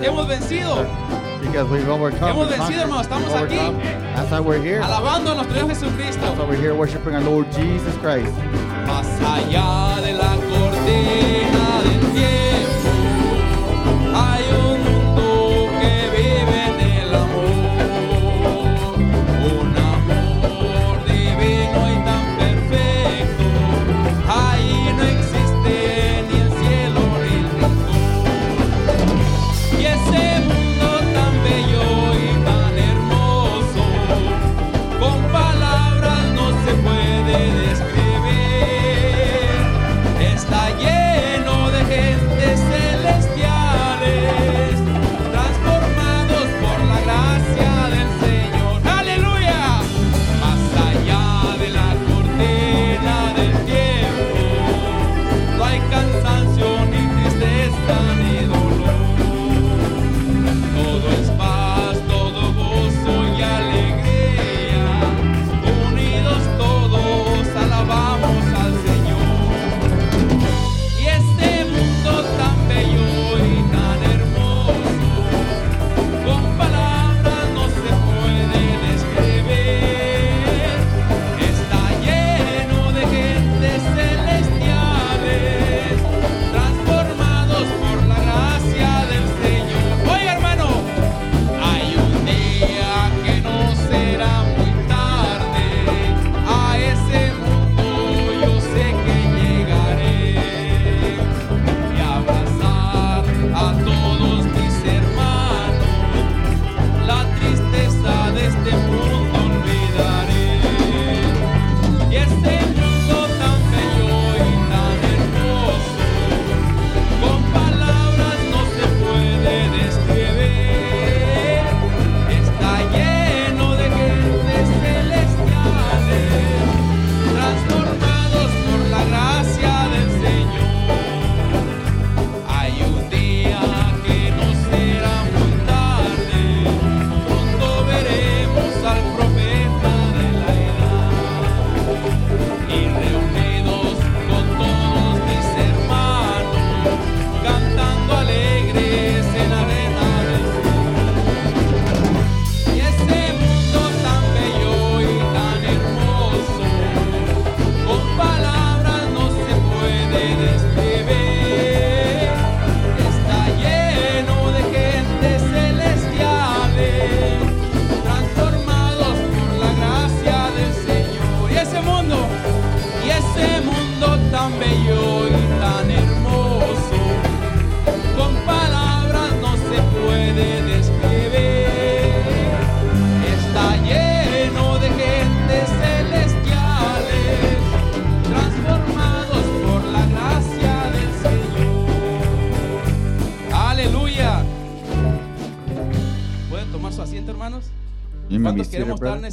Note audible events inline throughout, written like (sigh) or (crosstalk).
Hemos vencido. Because we've overcome. Hemos vencido, hermano. conquered, Estamos aquí. overcome. That's why we're here. Alabando a nuestro Dios That's Jesucristo. why we're here worshiping our Lord Jesus Christ. Más allá de la cortina del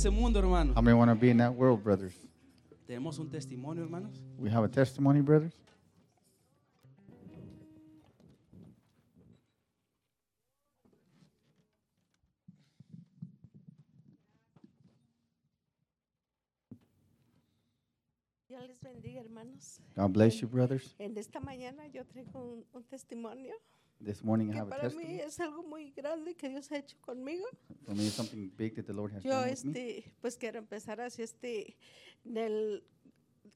ese mundo, hermano? How many want to be in that world, brothers? Tenemos un testimonio, hermanos. We have a testimony, brothers. Dios les bendiga, hermanos. God bless you, brothers. En esta mañana yo traigo un, un testimonio This morning I que have a para mí testimony. es algo muy grande que Dios ha hecho conmigo. For me, it's something big that the Lord has Yo, done with me. este, pues quiero empezar así, este, en el,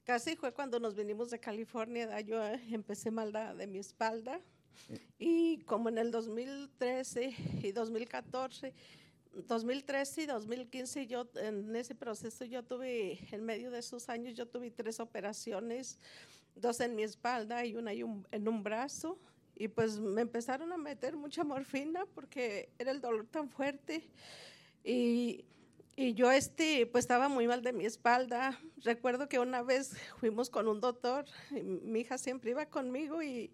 casi fue cuando nos vinimos de California, yo eh, empecé mal da- de mi espalda y como en el 2013 y 2014, 2013 y 2015, yo en ese proceso yo tuve, en medio de esos años, yo tuve tres operaciones, dos en mi espalda y una ahí un- en un brazo. Y pues me empezaron a meter mucha morfina porque era el dolor tan fuerte. Y, y yo este, pues estaba muy mal de mi espalda. Recuerdo que una vez fuimos con un doctor, y mi hija siempre iba conmigo y,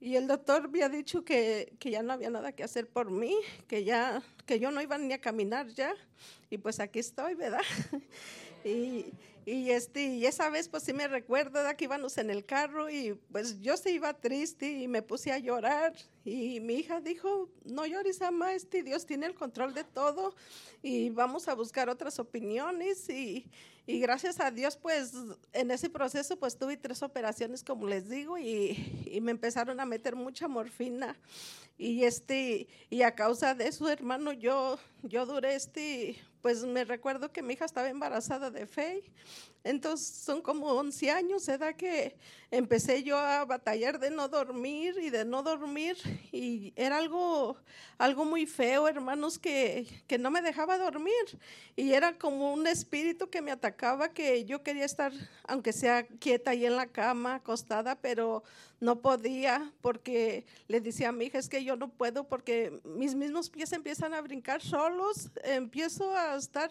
y el doctor había dicho que, que ya no había nada que hacer por mí, que ya, que yo no iba ni a caminar ya. Y pues aquí estoy, ¿verdad? (laughs) Y, y, este, y esa vez pues sí me recuerdo de que íbamos en el carro y pues yo se iba triste y me puse a llorar. Y mi hija dijo, no llores, mamá, este Dios tiene el control de todo y vamos a buscar otras opiniones y, y gracias a Dios pues en ese proceso pues tuve tres operaciones como les digo y, y me empezaron a meter mucha morfina. Y este y a causa de eso hermano yo yo duré este pues me recuerdo que mi hija estaba embarazada de Faye. Entonces son como 11 años, edad que empecé yo a batallar de no dormir y de no dormir. Y era algo, algo muy feo, hermanos, que, que no me dejaba dormir. Y era como un espíritu que me atacaba, que yo quería estar, aunque sea quieta ahí en la cama, acostada, pero no podía porque le decía a mi hija, es que yo no puedo porque mis mismos pies empiezan a brincar solos, empiezo a estar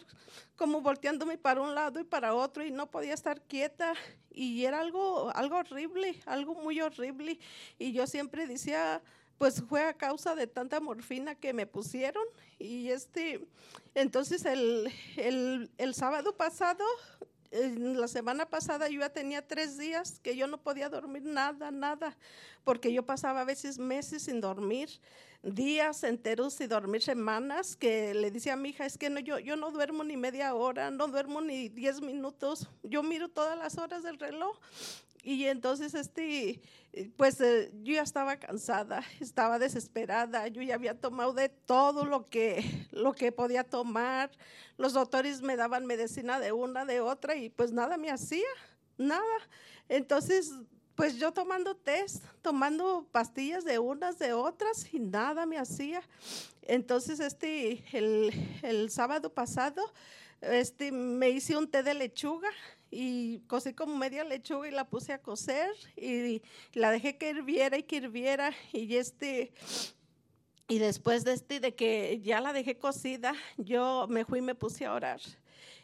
como volteándome para un lado y para otro y no podía estar quieta. Y era algo, algo horrible, algo muy horrible. Y yo siempre decía, pues fue a causa de tanta morfina que me pusieron. Y este, entonces el, el, el sábado pasado la semana pasada yo ya tenía tres días que yo no podía dormir nada, nada, porque yo pasaba a veces meses sin dormir, días enteros sin dormir, semanas, que le decía a mi hija, es que no, yo, yo no duermo ni media hora, no duermo ni diez minutos, yo miro todas las horas del reloj y entonces, este, pues eh, yo ya estaba cansada, estaba desesperada, yo ya había tomado de todo lo que, lo que podía tomar. Los doctores me daban medicina de una, de otra y pues nada me hacía, nada. Entonces, pues yo tomando test, tomando pastillas de unas, de otras y nada me hacía. Entonces, este, el, el sábado pasado, este, me hice un té de lechuga y cocí como media lechuga y la puse a cocer y la dejé que hirviera y que hirviera y este y después de este de que ya la dejé cocida yo me fui y me puse a orar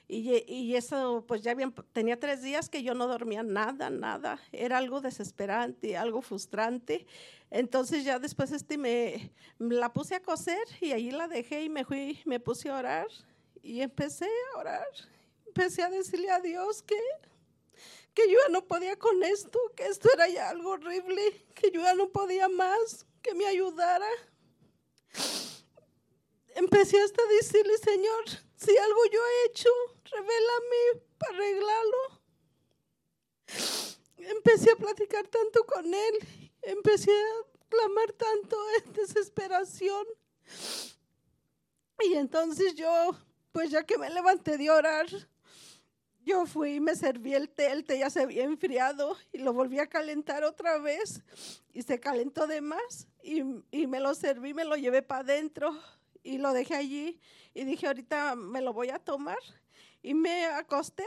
y, y eso pues ya bien tenía tres días que yo no dormía nada nada. Era algo desesperante algo frustrante. Entonces ya después este me, la puse a cocer y ahí la dejé y me fui me puse a orar. Y empecé a orar. Empecé a decirle a Dios que, que yo ya no podía con esto, que esto era ya algo horrible, que yo ya no podía más, que me ayudara. Empecé hasta a decirle, Señor, si algo yo he hecho, revélame para arreglarlo. Empecé a platicar tanto con Él, empecé a clamar tanto en desesperación. Y entonces yo, pues ya que me levanté de orar, yo fui y me serví el té, el té ya se había enfriado y lo volví a calentar otra vez y se calentó de más y, y me lo serví, me lo llevé para adentro y lo dejé allí y dije ahorita me lo voy a tomar y me acosté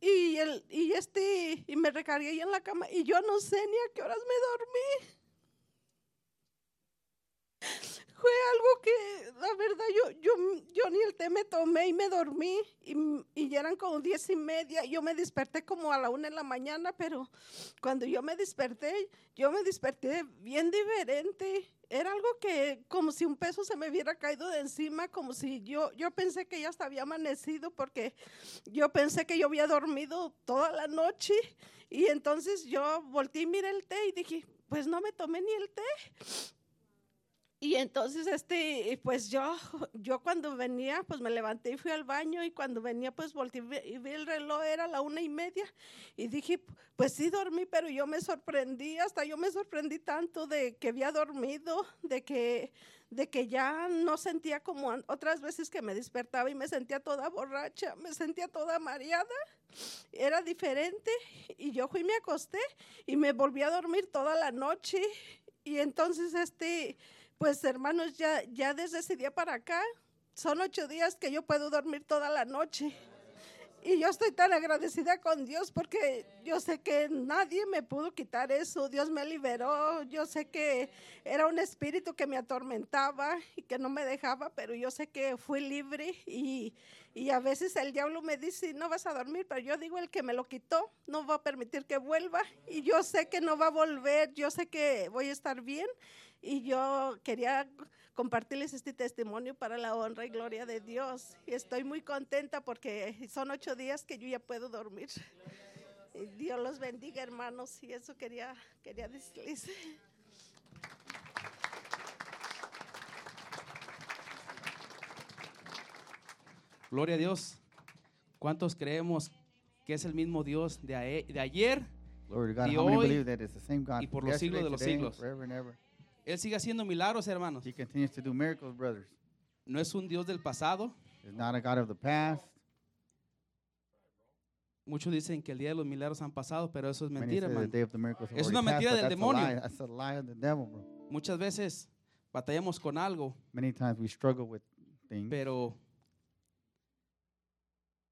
y, el, y, este, y me recargué ahí en la cama y yo no sé ni a qué horas me dormí. Fue algo que, la verdad, yo, yo, yo ni el té me tomé y me dormí ya eran como diez y media. Yo me desperté como a la una de la mañana, pero cuando yo me desperté, yo me desperté bien diferente. Era algo que como si un peso se me hubiera caído de encima, como si yo, yo pensé que ya hasta había amanecido porque yo pensé que yo había dormido toda la noche y entonces yo volteé y miré el té y dije, pues no me tomé ni el té. Y entonces, este, pues yo, yo cuando venía, pues me levanté y fui al baño y cuando venía, pues volteé y vi el reloj, era la una y media y dije, pues sí dormí, pero yo me sorprendí, hasta yo me sorprendí tanto de que había dormido, de que, de que ya no sentía como otras veces que me despertaba y me sentía toda borracha, me sentía toda mareada, era diferente y yo fui me acosté y me volví a dormir toda la noche y entonces, este pues hermanos, ya, ya desde ese día para acá, son ocho días que yo puedo dormir toda la noche. Y yo estoy tan agradecida con Dios porque yo sé que nadie me pudo quitar eso. Dios me liberó. Yo sé que era un espíritu que me atormentaba y que no me dejaba, pero yo sé que fui libre y, y a veces el diablo me dice, no vas a dormir, pero yo digo, el que me lo quitó no va a permitir que vuelva y yo sé que no va a volver. Yo sé que voy a estar bien Y yo quería compartirles este testimonio para la honra y gloria de Dios. Y estoy muy contenta porque son ocho días que yo ya puedo dormir. Y Dios los bendiga, hermanos, y eso quería, quería decirles. Gloria a Dios. ¿Cuántos creemos que es el mismo Dios de, de ayer? Many hoy, believe that it's the same God y por los siglos de los siglos. Él sigue haciendo milagros, hermanos. He continues to do miracles, brothers. No es un Dios del pasado. He's not a God of the past. Muchos dicen que el día de los milagros han pasado, pero eso es mentira, hermano. Es una passed, mentira but del a demonio. lie. That's a lie of the devil, bro. Muchas veces batallamos con algo, Many times we struggle with things, pero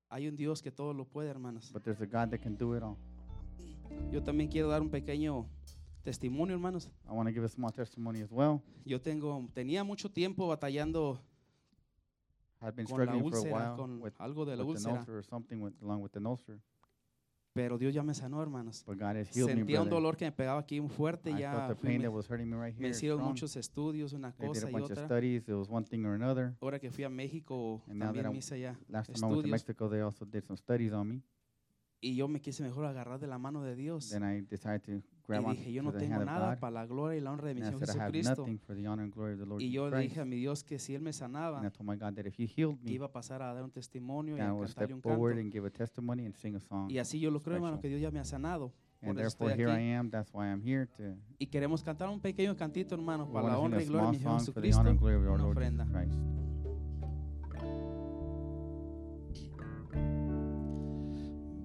hay un Dios que todo lo puede, hermanos. but there's a God that can do it all. Yo también quiero dar un pequeño testimonio, hermanos. I want to give a small testimony as well. Yo tengo, tenía mucho tiempo batallando I've been con la struggling for a úlcera, while con with, algo de la with úlcera, ulcer or something with, along with the ulcer, pero Dios ya me sanó, hermanos. but God has healed me, Sentía un brother. dolor que me pegaba aquí muy fuerte, I felt ya the fui- pain me, was hurting me right me here. hicieron strong. muchos estudios, una They did cosa y bunch of otra. studies. It was one thing or another. Ahora que fui a México, And now that también I- me hice ya Last time I went to estudios Mexico, they also did some studies on me. y yo me quise mejor agarrar de la mano de Dios. Then I decided to grab Y dije, yo no tengo nada para la gloria y la honra de mi Señor Jesucristo. Y yo le dije a mi Dios que si Él me sanaba, iba a pasar a dar un testimonio y a step un canto. Y así yo lo creo, hermano, que Dios ya me ha sanado. And therefore, here I aquí. am. That's why I'm here to Y queremos cantar un pequeño cantito, hermano, para la honra y gloria de mi Señor Jesucristo. Una ofrenda.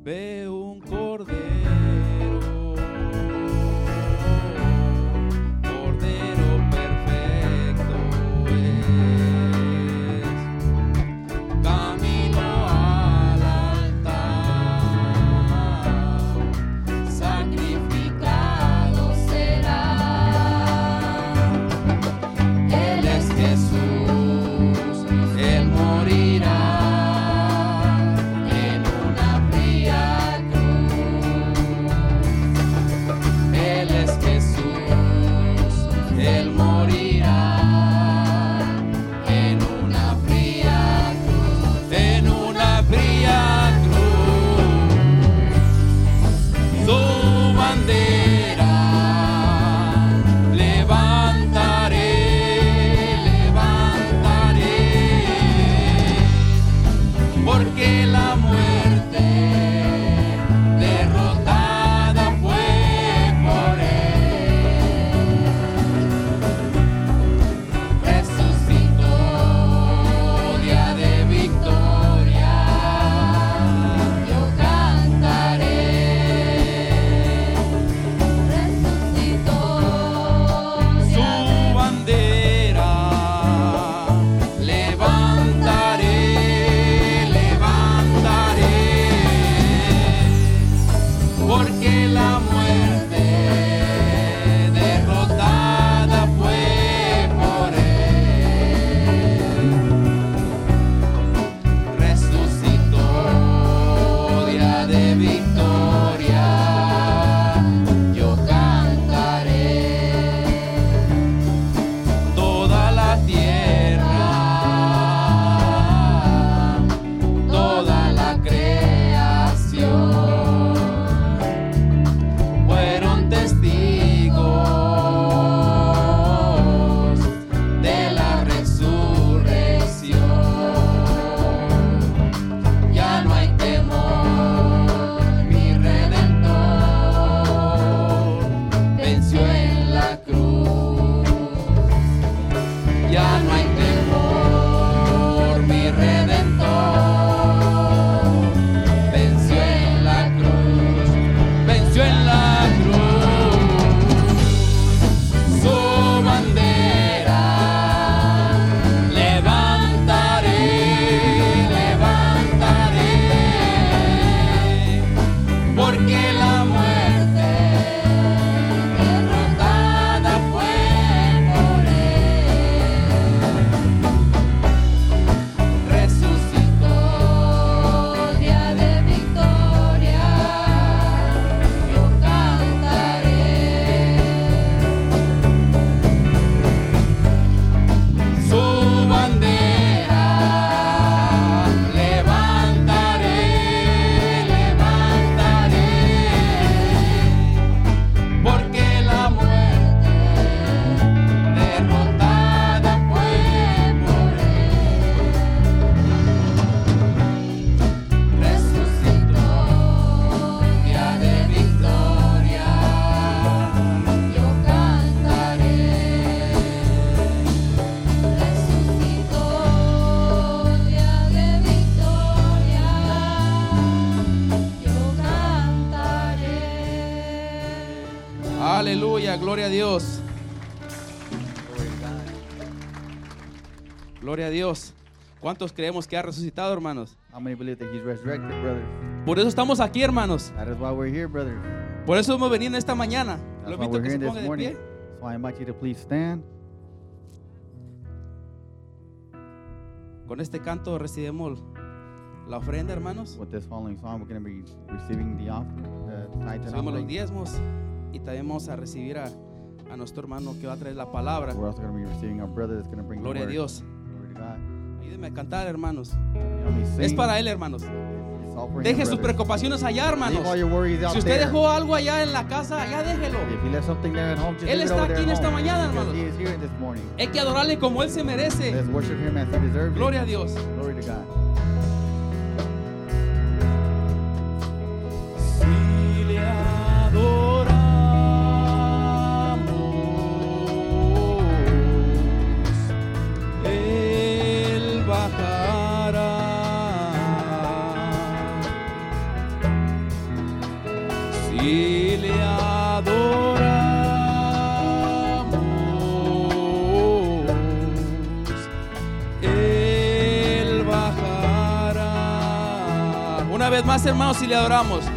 Veo un cordero ¿Cuántos creemos que ha resucitado, hermanos? How many believe that he's resurrected, brothers? Por eso estamos aquí, hermanos. That is why we're here, brothers. Por eso hemos venido esta mañana. Lo That's invito a que se ponga de pie. So I invite you to please stand. Con este canto recibimos la ofrenda, hermanos. With this following song, we're going to be receiving the offering, the and Recibimos los diezmos y también vamos a recibir a, a nuestro hermano que va a traer la palabra. We're also going to be receiving our brother that's going to bring Gloria a the word. Dios. Ayúdenme a cantar, hermanos. Es para él, hermanos. Deje sus preocupaciones allá, hermanos. Si usted dejó algo allá en la casa, allá déjelo. Él está aquí en esta mañana, hermanos. Hay que adorarle como él se merece. Gloria a Dios. Hermanos, si le adoramos.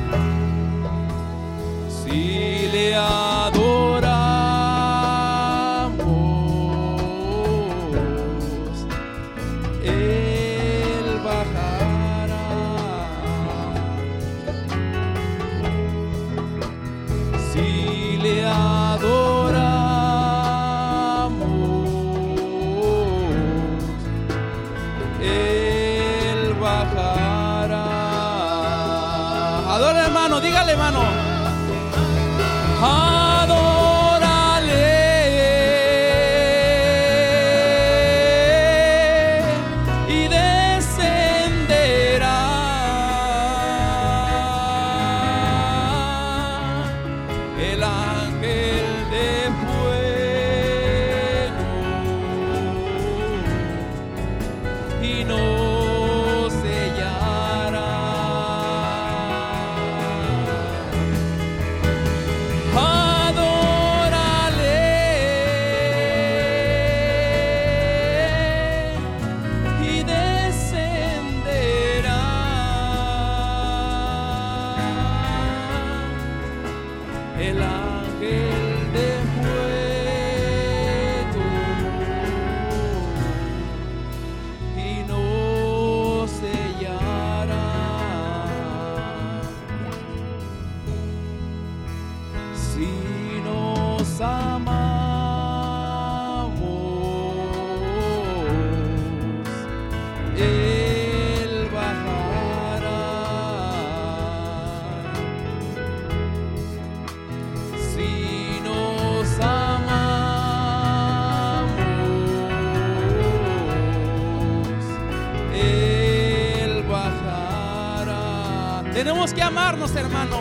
Amarnos, hermano.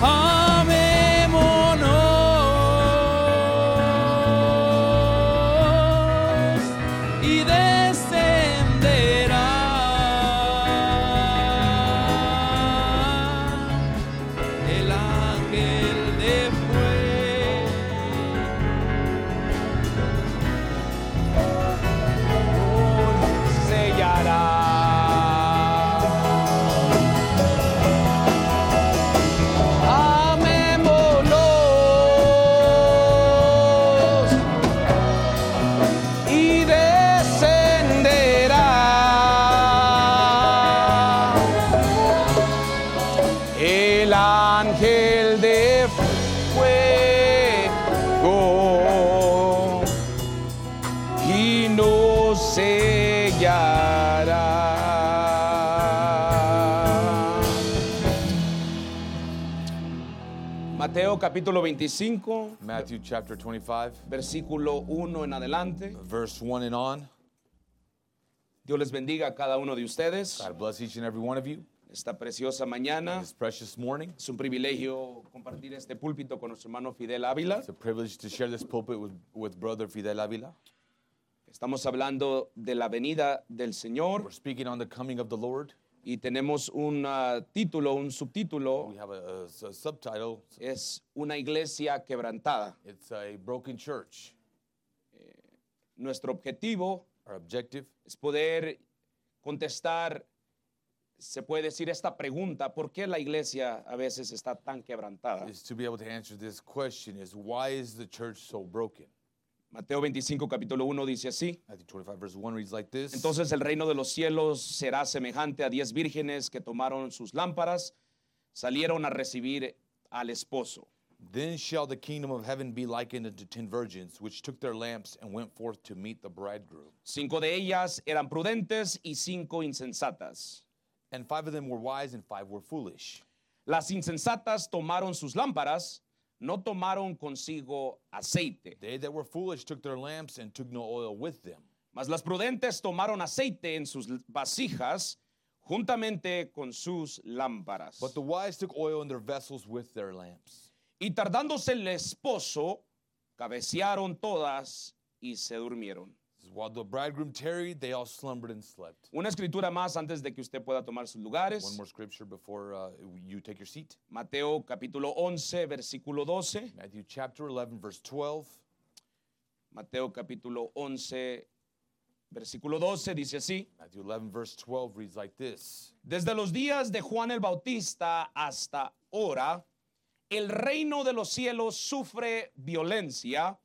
Amémonos capítulo 25, Matthew chapter 25, versículo 1 en adelante. verse 1 and on. Dios les bendiga a cada uno de ustedes. God bless each and every one of you Esta preciosa mañana. this precious morning. Es un privilegio compartir este púlpito con nuestro hermano Fidel Ávila. It's a privilege to share this pulpit with, with Brother Fidel Avila. Estamos hablando de la venida del Señor. We're speaking on the coming of the Lord. Y tenemos un ah, título, un subtítulo, We have a, a a subtitle. es Una iglesia quebrantada. It's a broken church. Nuestro objetivo Our objective es poder contestar, se puede decir esta pregunta, ¿por qué la iglesia a veces está tan quebrantada? is to be able to answer this question: Is why is the church so broken? Mateo 25, capítulo 1 dice así. Matthew 25 verse 1 reads like this. Entonces el reino de los cielos será semejante a diez vírgenes que tomaron sus lámparas, salieron a recibir al esposo. Then shall the kingdom of heaven be likened unto ten virgins, which took their lamps and went forth to meet the bridegroom. Cinco de ellas eran prudentes y cinco insensatas. And five of them were wise, and five were foolish. Las insensatas tomaron sus lámparas, no tomaron consigo aceite, They that were foolish took their lamps and took no oil with them. mas las prudentes tomaron aceite en sus vasijas juntamente con sus lámparas. But the wise took oil in their vessels with their lamps. Y tardándose el esposo, cabecearon todas y se durmieron. While the bridegroom tarried, they all slumbered and slept. Una escritura más antes de que usted pueda tomar sus lugares. One more scripture before uh, you take your seat. Mateo capítulo 11, versículo 12. Matthew chapter 11, verse 12. Mateo capítulo 11, versículo 12 dice así. Matthew 11, verse 12 reads like this Desde los días de Juan el Bautista hasta ahora, el reino de los cielos sufre violencia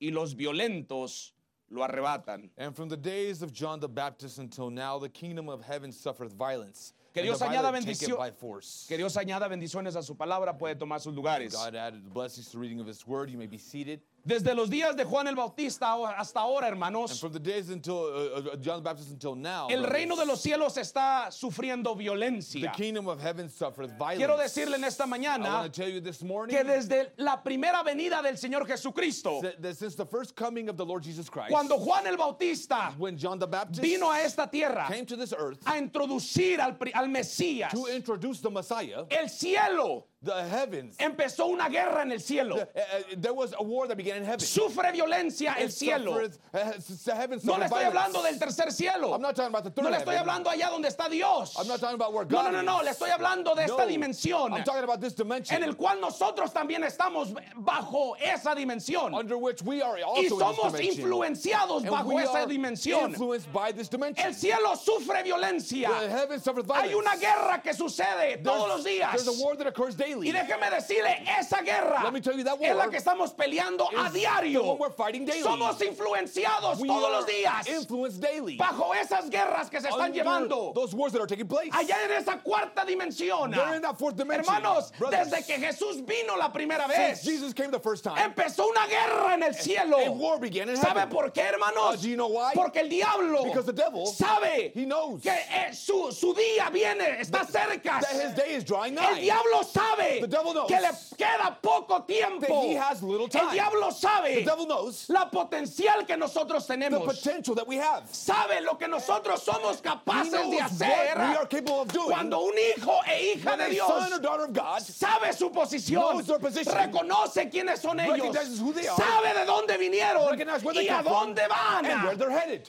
y los violentos lo arrebatan. And from the days of John the Baptist until now, the kingdom of heaven suffereth violence. Que and Dios añada violent it by force. Que Dios añada bendiciones a su palabra, puede tomar sus lugares. God added blessings to the reading of his word. You may be seated. Desde los días de Juan el Bautista hasta ahora, And hermanos, from the days until uh, uh, John the Baptist until now, el brothers, reino de los cielos está sufriendo the violencia. kingdom of heaven suffereth violence. Quiero decirle en esta I mañana want to tell you this morning que desde la primera venida del Señor Jesucristo, that, since the first coming of the Lord Jesus Christ, cuando Juan el Bautista when John the Baptist vino a esta tierra came to this earth a introducir al, al Mesías, to introduce the Messiah, el cielo the heavens, empezó una guerra en el cielo. uh, uh, there was a war that began in heaven. Sufre violencia el cielo. suffereth- uh, heaven No le suffered estoy violence. hablando del tercer cielo. I'm not talking about the third No le estoy heaven. hablando allá donde está Dios. I'm not talking about where No, God no, no, no, is. le estoy hablando de esta No. dimensión I'm talking about this dimension en el cual nosotros también estamos bajo esa dimensión under which we are also y in somos dimension. influenciados And bajo we esa dimensión. influenced by this dimension. El cielo sufre violencia. The heaven. Hay una guerra que sucede todos los días. There's a war that occurs daily. Y déjeme decirle, esa guerra Let me tell you that es la war que estamos peleando a the diario. one we're fighting daily. Somos influenciados we todos los días influenced daily. bajo esas guerras que se están under llevando those wars that are taking place. allá en esa cuarta dimensión. They're in that fourth dimension. Hermanos, Brothers, desde que Jesús vino la primera vez, Jesus came the first time, empezó una guerra en el cielo. a war began in ¿Sabe por qué, hermanos? Uh, do you know why? Porque el diablo Because the devil, sabe he knows que eh, su, su día viene, está cerca. that his day is drawing El diablo sabe The devil knows que le queda poco tiempo. El diablo sabe The devil knows la potencial que nosotros tenemos. potential that we have. Sabe lo que nosotros somos capaces de hacer we are capable of doing. cuando un hijo e hija de Dios son or daughter of God sabe su posición, reconoce quiénes son ellos, recognizes who they are, sabe de dónde vinieron y a dónde van.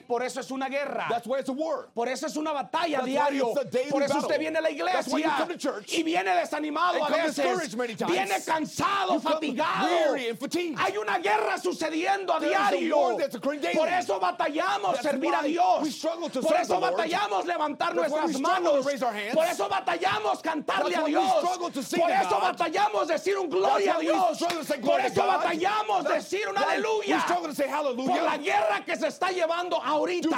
Por eso es una guerra. Por eso es una batalla That's why diario. it's a daily Por eso usted viene a la iglesia y viene desanimado a veces. Viene cansado, fatigado. Hay una guerra sucediendo a diario. Por eso batallamos servir a Dios. Por eso batallamos levantar nuestras manos. Por eso batallamos cantarle a Dios. Por eso batallamos decir un gloria a Dios. Por eso batallamos decir un aleluya. Por la guerra que se está llevando ahorita.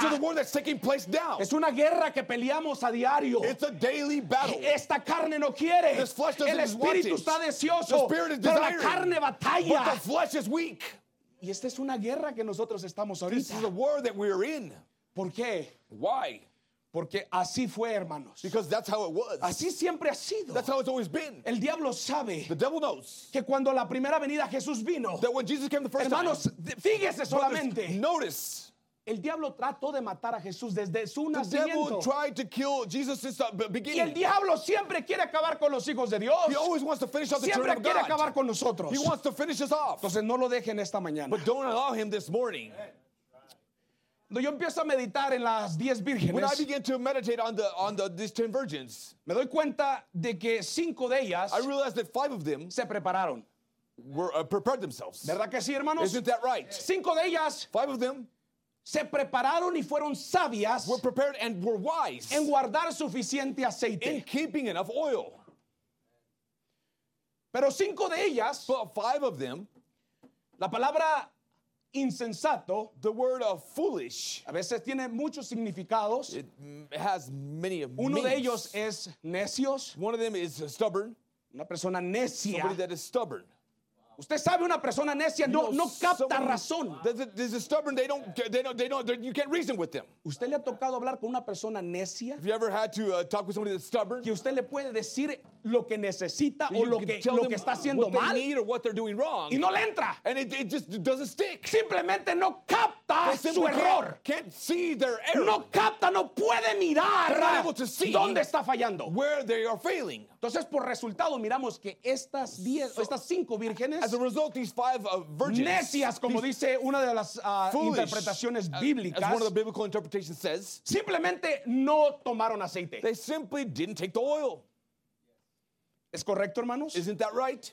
Es una guerra que peleamos a diario. Esta carne no quiere. El espíritu it. está deseoso. Pero la carne But batalla. the flesh is weak. Y esta es una guerra que nosotros estamos This ahorita. is a war that we are in. ¿Por qué? Why? Porque así fue, hermanos. Because that's how it was. Así siempre ha sido. That's how it's always been. El diablo sabe The devil knows que cuando la primera venida Jesús vino, that when Jesus came the first hermanos, time, fíjese solamente, notice el diablo trató de matar a Jesús desde su the devil tried to kill Jesus since the Y el beginning. diablo siempre quiere acabar con los hijos de Dios. He always wants to finish off the children Siempre of quiere God. acabar con nosotros. He wants to finish us off. Entonces no lo dejen esta mañana. But don't allow him this morning. Cuando yo empiezo a meditar en las 10 When I vírgenes, began to meditate on the on the these ten virgins, me doy cuenta de que cinco de ellas I realized that five of them se prepararon. were uh, prepared themselves. ¿Verdad que sí, hermanos? Isn't that right? Cinco de ellas Five of them se prepararon y fueron sabias were prepared and were wise en guardar suficiente in aceite. keeping enough oil. Pero cinco de ellas, But five of them, la palabra insensato the word of foolish, a veces tiene muchos significados. it mm, has many Uno de meanings. ellos es necios, One of them is stubborn. una persona necia. Somebody that is stubborn. Usted sabe una persona necia no, no capta razón. ¿Usted le ha tocado hablar con una persona necia? Have you ever had to uh, talk with somebody that's stubborn? Que usted le puede decir lo que necesita o lo que, lo que está haciendo mal y no le entra. and it, it just doesn't stick. Simplemente no capta su error. can't, can't see their error, No capta, no puede mirar dónde está fallando. where they are failing. Entonces, por resultado, miramos que estas diez, estas cinco vírgenes As a result, these five uh, virgins, necias, como these dice una de las ah, foolish, interpretaciones uh, bíblicas, as one of the biblical interpretations says, simplemente no tomaron aceite. they simply didn't take the oil. ¿Es correcto, hermanos? Isn't that right?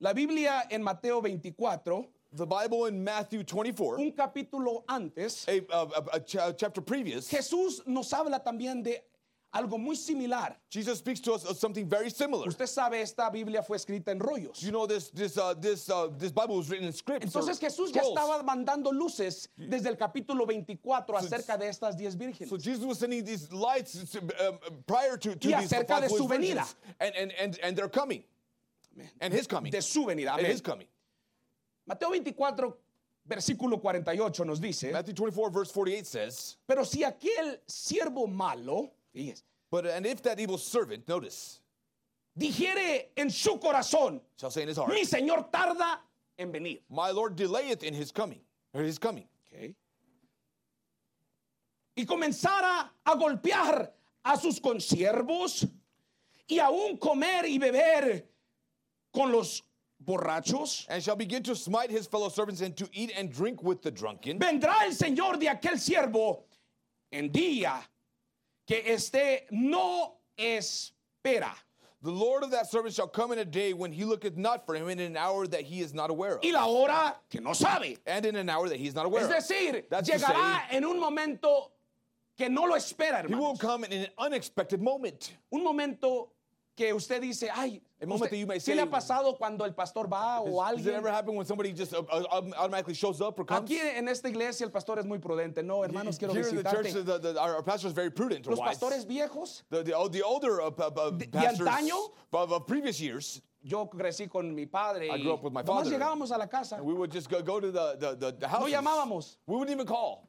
La Biblia en Mateo 24, The Bible in Matthew 24, un capítulo antes, a, a, a- a cha- chapter previous, Jesús nos habla también de algo muy similar. Jesus speaks to us of something very similar. Usted sabe, esta Biblia fue escrita en rollos. You know this this uh, this uh, this Bible was written in scripts. Entonces Jesús ya estaba mandando luces desde el capítulo 24 acerca de estas diez vírgenes. So Jesus was sending these lights um, prior to, to Y these acerca de su venida. and, and, and, and they're coming. And his coming. De su venida. and Amén. his coming. Mateo 24, versículo 48 nos dice, Matthew 24, verse 48 says, pero si aquel siervo malo, fíjese, But and if that evil servant, notice, dijere en su corazón, shall say in his heart, mi Señor tarda en venir. My Lord delayeth in his coming, or his coming, Ok. Y comenzara a golpear a sus consiervos y aún comer y beber con los borrachos. and shall begin to smite his fellow servants and to eat and drink with the drunken. Vendrá el Señor de aquel siervo en día que este no espera. The Lord of that servant shall come in a day when he looketh not for him, and in an hour that he is not aware of, Y la hora que no sabe. and in an hour that he is not aware Es of. decir, That's to llegará en un momento que no lo espera, He will come in an unexpected moment. Un momento que usted dice, ay, usted- ¿qué le ha say- pasado cuando el pastor va o alguien? ever happen when somebody just uh, uh, um, automatically shows up or comes? Aquí en esta iglesia el pastor es muy prudente. No, hermanos, quiero the church, visitarte. the, the, our, our pastor is very prudent. Los pastores viejos, the, the older uh, uh, de pastors antaño? of, of previous years, yo crecí con mi padre I y grew up with my nomás father. llegábamos a la casa we would just go, go to the, the, house. llamábamos. We wouldn't even call.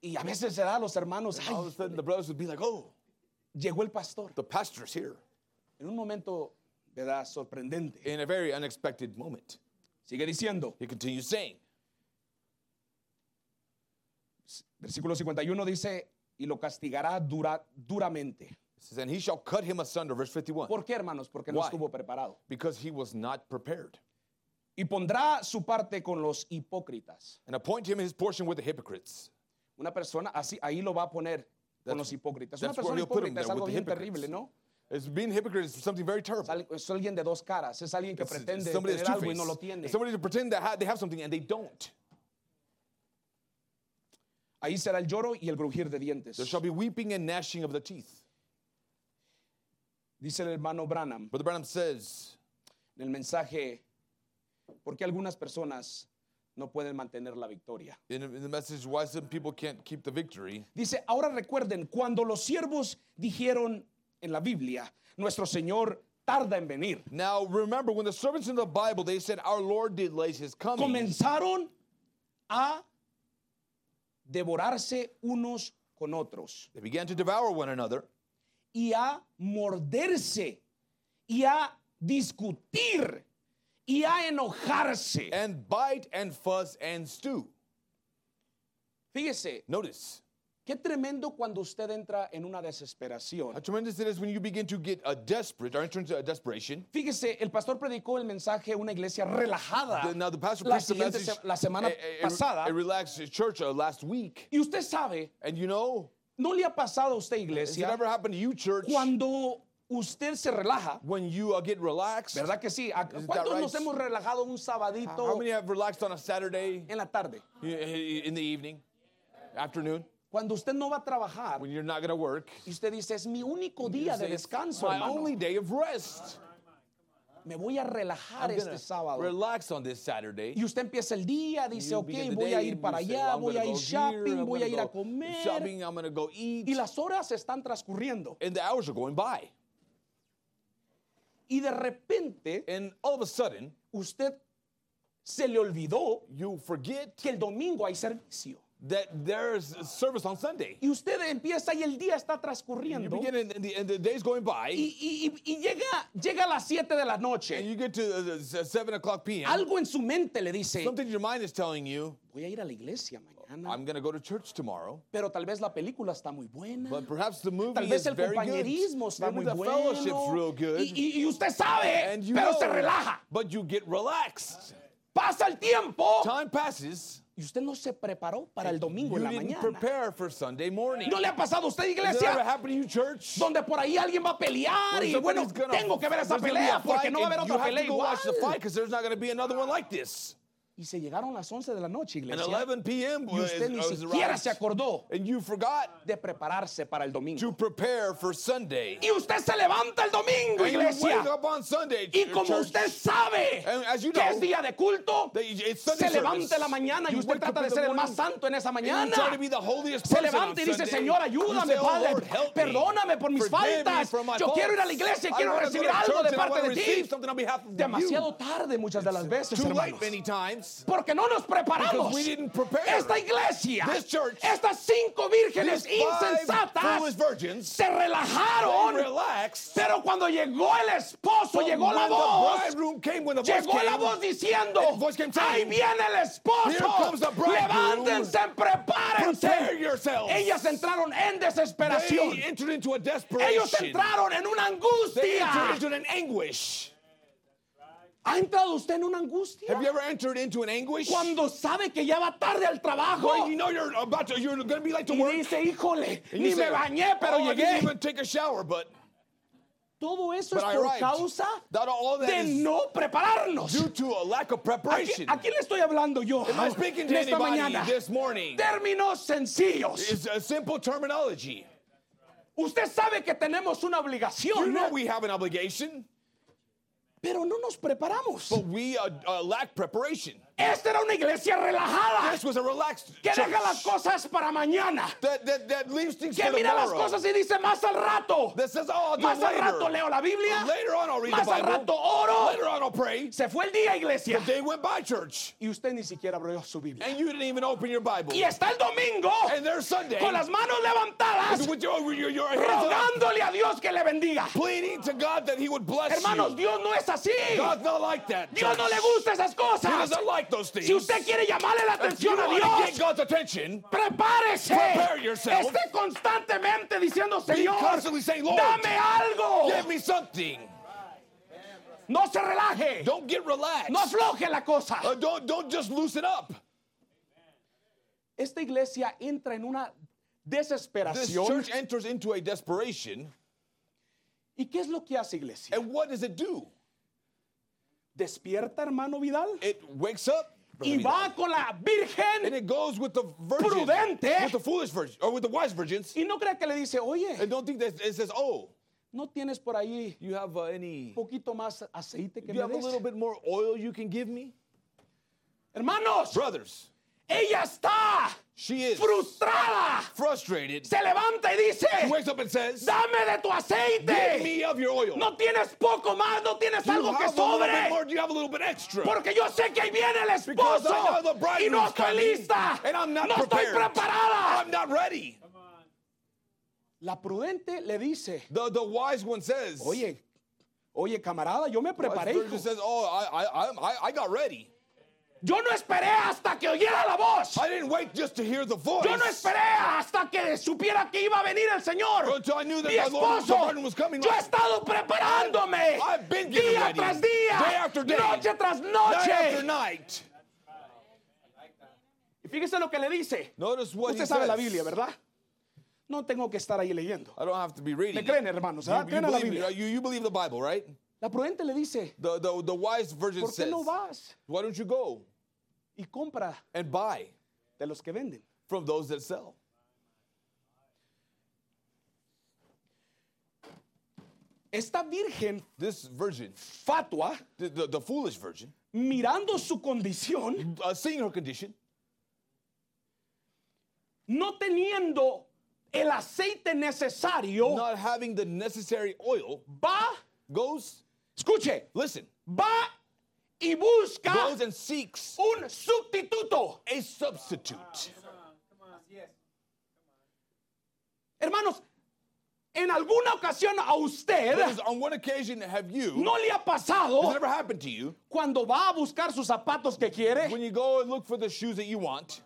y a veces se da a los hermanos, All of a sudden, the brothers would be like, oh, llegó el pastor. the pastor's here. En un momento, ¿verdad? Sorprendente. In a very unexpected moment. Sigue diciendo, He continues saying, versículo 51 dice, y lo castigará dura, duramente. says, and he shall cut him asunder, verse 51, ¿Por qué, hermanos? Porque no Why? estuvo preparado. because he was not prepared. Y pondrá su parte con los hipócritas. And appoint him his portion with the hypocrites. Una persona, así, ahí lo va a poner con That's- los hipócritas. Una that's where persona he'll put him hipócrita es there, algo with bien hypocrites. terrible, ¿no? It's, being hypocrite is something very terrible. es alguien de dos caras, es alguien que pretende somebody tener algo y no lo tiene. It's Somebody to pretend that ha- they have something and they don't. Ahí será el lloro y el crujir de dientes. There shall be weeping and gnashing of the teeth. Dice el hermano Branham Brother Branham says, en el mensaje, ¿por qué algunas personas no pueden mantener la victoria? in, in the message, why some people can't keep the victory. Dice, ahora recuerden, cuando los siervos dijeron en la Biblia, nuestro Señor tarda en venir, Now, remember, when the servants in the Bible, they said, Our Lord delays his coming. comenzaron a devorarse unos con otros They began to devour one another y a morderse y a discutir y a enojarse. and bite and fuss and stew. Fíjese, Notice, Qué tremendo cuando usted entra en una desesperación. How tremendous it is when you begin to get a desperate or enter into a desperation. Fíjese, el pastor predicó el mensaje a una iglesia relajada The- now the pastor la, preached the message se- la semana a, a- pasada. a relaxed church uh, last week. Y usted sabe, And you know, ¿no le ha pasado a usted, has it iglesia, ever happened to you, church, cuando usted se relaja? when you uh, get relaxed? ¿Verdad que sí? ¿A- Isn't that ¿Cuántos right? nos hemos relajado un How sabadito many have relaxed on a Saturday en la tarde? in the evening, afternoon, Cuando usted no va a trabajar when you're not going to work? y usted dice, es mi único día de "It's descanso, my hermano. only day of rest. Me voy a relajar I'm este sábado. relax on this Saturday. Y usted empieza el día, dice, ok, voy a ir para allá, "Well, I'm voy a ir shopping, voy a ir a comer. Shopping, I'm go eat. Y las horas están transcurriendo. And the hours are going by. Y de repente, And all of a sudden, usted se le olvidó you forget que el domingo hay servicio. That there's service on Sunday. Y usted empieza y el día está You transcurriendo. begin and, and the, and the day's going by, Y, y- y- llega, llega a las 7 de la and noche. you get to uh, s- 7 o'clock p.m. Algo en su mente le dice, Something in your mind is telling you, voy a ir a la iglesia mañana. I'm going to go to church tomorrow. Pero tal vez la película está muy buena. But perhaps the movie Tal vez el very good. compañerismo está Maybe muy the bueno. fellowship's real good. Y, y- y usted sabe, and you pero know, se relaja. But you get relaxed. Pasa el tiempo Time passes. Y usted no se preparó para el domingo en la mañana. prepare for Sunday morning. ¿No le ha pasado a usted, iglesia? Donde por ahí alguien va a pelear y bueno, gonna- tengo que ver esa pelea porque no va a haber otra pelea igual. Y se llegaron las 11 de la noche, And iglesia. 11 p.m. Y usted ni siquiera se acordó And you forgot de prepararse para el domingo. to prepare for Sunday. Y usted se levanta el domingo, And you wake iglesia. up on Sunday, Y como church, usted sabe And as you que know, es día de culto, se levanta en la mañana y You usted wake up trata de ser el más santo en esa mañana. To be the Se levanta y dice. Señor, ayúdame, "Oh, Padre, me. perdóname por mis faltas. Yo quiero ir a la iglesia, I quiero recibir algo de parte de ti. Demasiado tarde muchas de las veces, hermanos. Porque no nos preparamos. We didn't prepare. Esta iglesia, This church, estas cinco vírgenes insensatas virgins, se relajaron. relaxed. Pero cuando llegó el esposo, llegó la voz. came, Llegó la came, voz diciendo, came ahí viene el "Here esposo, levántense, prepárense. Ellas entraron en desesperación. Ellos entraron en una angustia. ¿Ha entrado usted en una angustia? Have you ever entered into an anguish? Cuando sabe que ya va tarde al trabajo When you know you're about to, you're going to be late to y work. dice, híjole, and ni you me say, bañé, pero oh, I llegué. didn't even take a shower, but, Todo eso but es I por arrived. causa That all that de no prepararnos. due to a lack of ¿A, preparation. qui- a quién le estoy hablando yo? Am I speaking to esta mañana. this morning? Términos sencillos. It's a simple terminology. Usted sabe que tenemos una You obligación, know we have an obligation, pero no nos preparamos. but we uh, uh, lack preparation. Esta era una iglesia relajada This was a relaxed que church deja las cosas para mañana. that, that, that leaves things Que for mira las tomorrow. cosas y dice más al rato. That says, oh, I'll do Más it al later. rato leo la Biblia. Later on, I'll read Más the al Bible. rato oro. Later on, I'll pray. Se fue el día, iglesia. They went by church, Y usted ni siquiera abrió su Biblia. and you didn't even open your Bible. Y está el domingo And there's Sunday con las manos levantadas, with your, with your, your rogándole a Dios que le bendiga. pleading to God that He would bless Hermanos, you. Dios no es así. God's not like that. Dios no church. le gusta esas He cosas. doesn't like those things. Si usted quiere llamarle la atención a Dios, get God's attention, prepárese. Prepare yourself. Esté constantemente diciendo, Señor, constantly saying, dame algo. give me something. No se relaje. Don't get relaxed. No afloje la cosa. Uh, don't, don't just loosen up. Esta iglesia entra en una This desesperación. church enters into a desperation, ¿Y qué es lo que hace iglesia? and what does it do? Despierta, hermano Vidal, It wakes up y va con la and virgen. it goes with the virgins, Prudente. with the foolish virgins, or with the wise virgins, Y no crea que le dice, oye, and don't think that it says, "Oh, ¿no tienes por ahí you have uh, any, un poquito más aceite que you me have a des? little bit more oil you can give me, Hermanos, brothers." Ella está She is frustrada. frustrated. Se levanta y dice, She wakes up and says, dame de tu "Give aceite. me of your oil." No tienes poco más, no tienes you algo que have a little bit sobre. more. You have a little bit extra. Porque yo sé que ahí viene el esposo y no estoy lista. and I'm not no estoy prepared. preparada. I'm not ready. La prudente le dice, The the wise one says, oye, oye camarada, yo me preparé. says, "Oh, I I I- I got ready." Yo no esperé hasta que oyera la voz. I didn't wait just to hear the voice. Yo no esperé hasta que supiera que iba a venir el Señor. Until I knew that Mi esposo. Was coming. Yo he estado preparándome. I've been getting día ready. tras día. Day after day. Noche tras Night noche. after night. Y fíjese lo que le dice. Notice what Usted he sabe la. Biblia, ¿verdad? No tengo que estar ahí leyendo. I don't have to be reading. Me creen, hermanos, You, Creen a la Biblia. you, you believe the Bible, right? La prudente le dice, The, the, the wise virgin ¿por qué says, no vas why don't you go y compra and buy de los que venden? from those that sell? Esta virgen This virgin, fatua, the, the, the foolish virgin, mirando su condición, uh, seeing her condition, no teniendo el aceite necesario, not having the necessary oil, va, goes, escuche, listen, va y busca goes and seeks un sustituto. a substitute. Hermanos, en alguna ocasión a usted Because on one occasion, have you, no le ha has pasado it ever happened to you, cuando va a buscar sus zapatos que quiere when you go and look for the shoes that you want,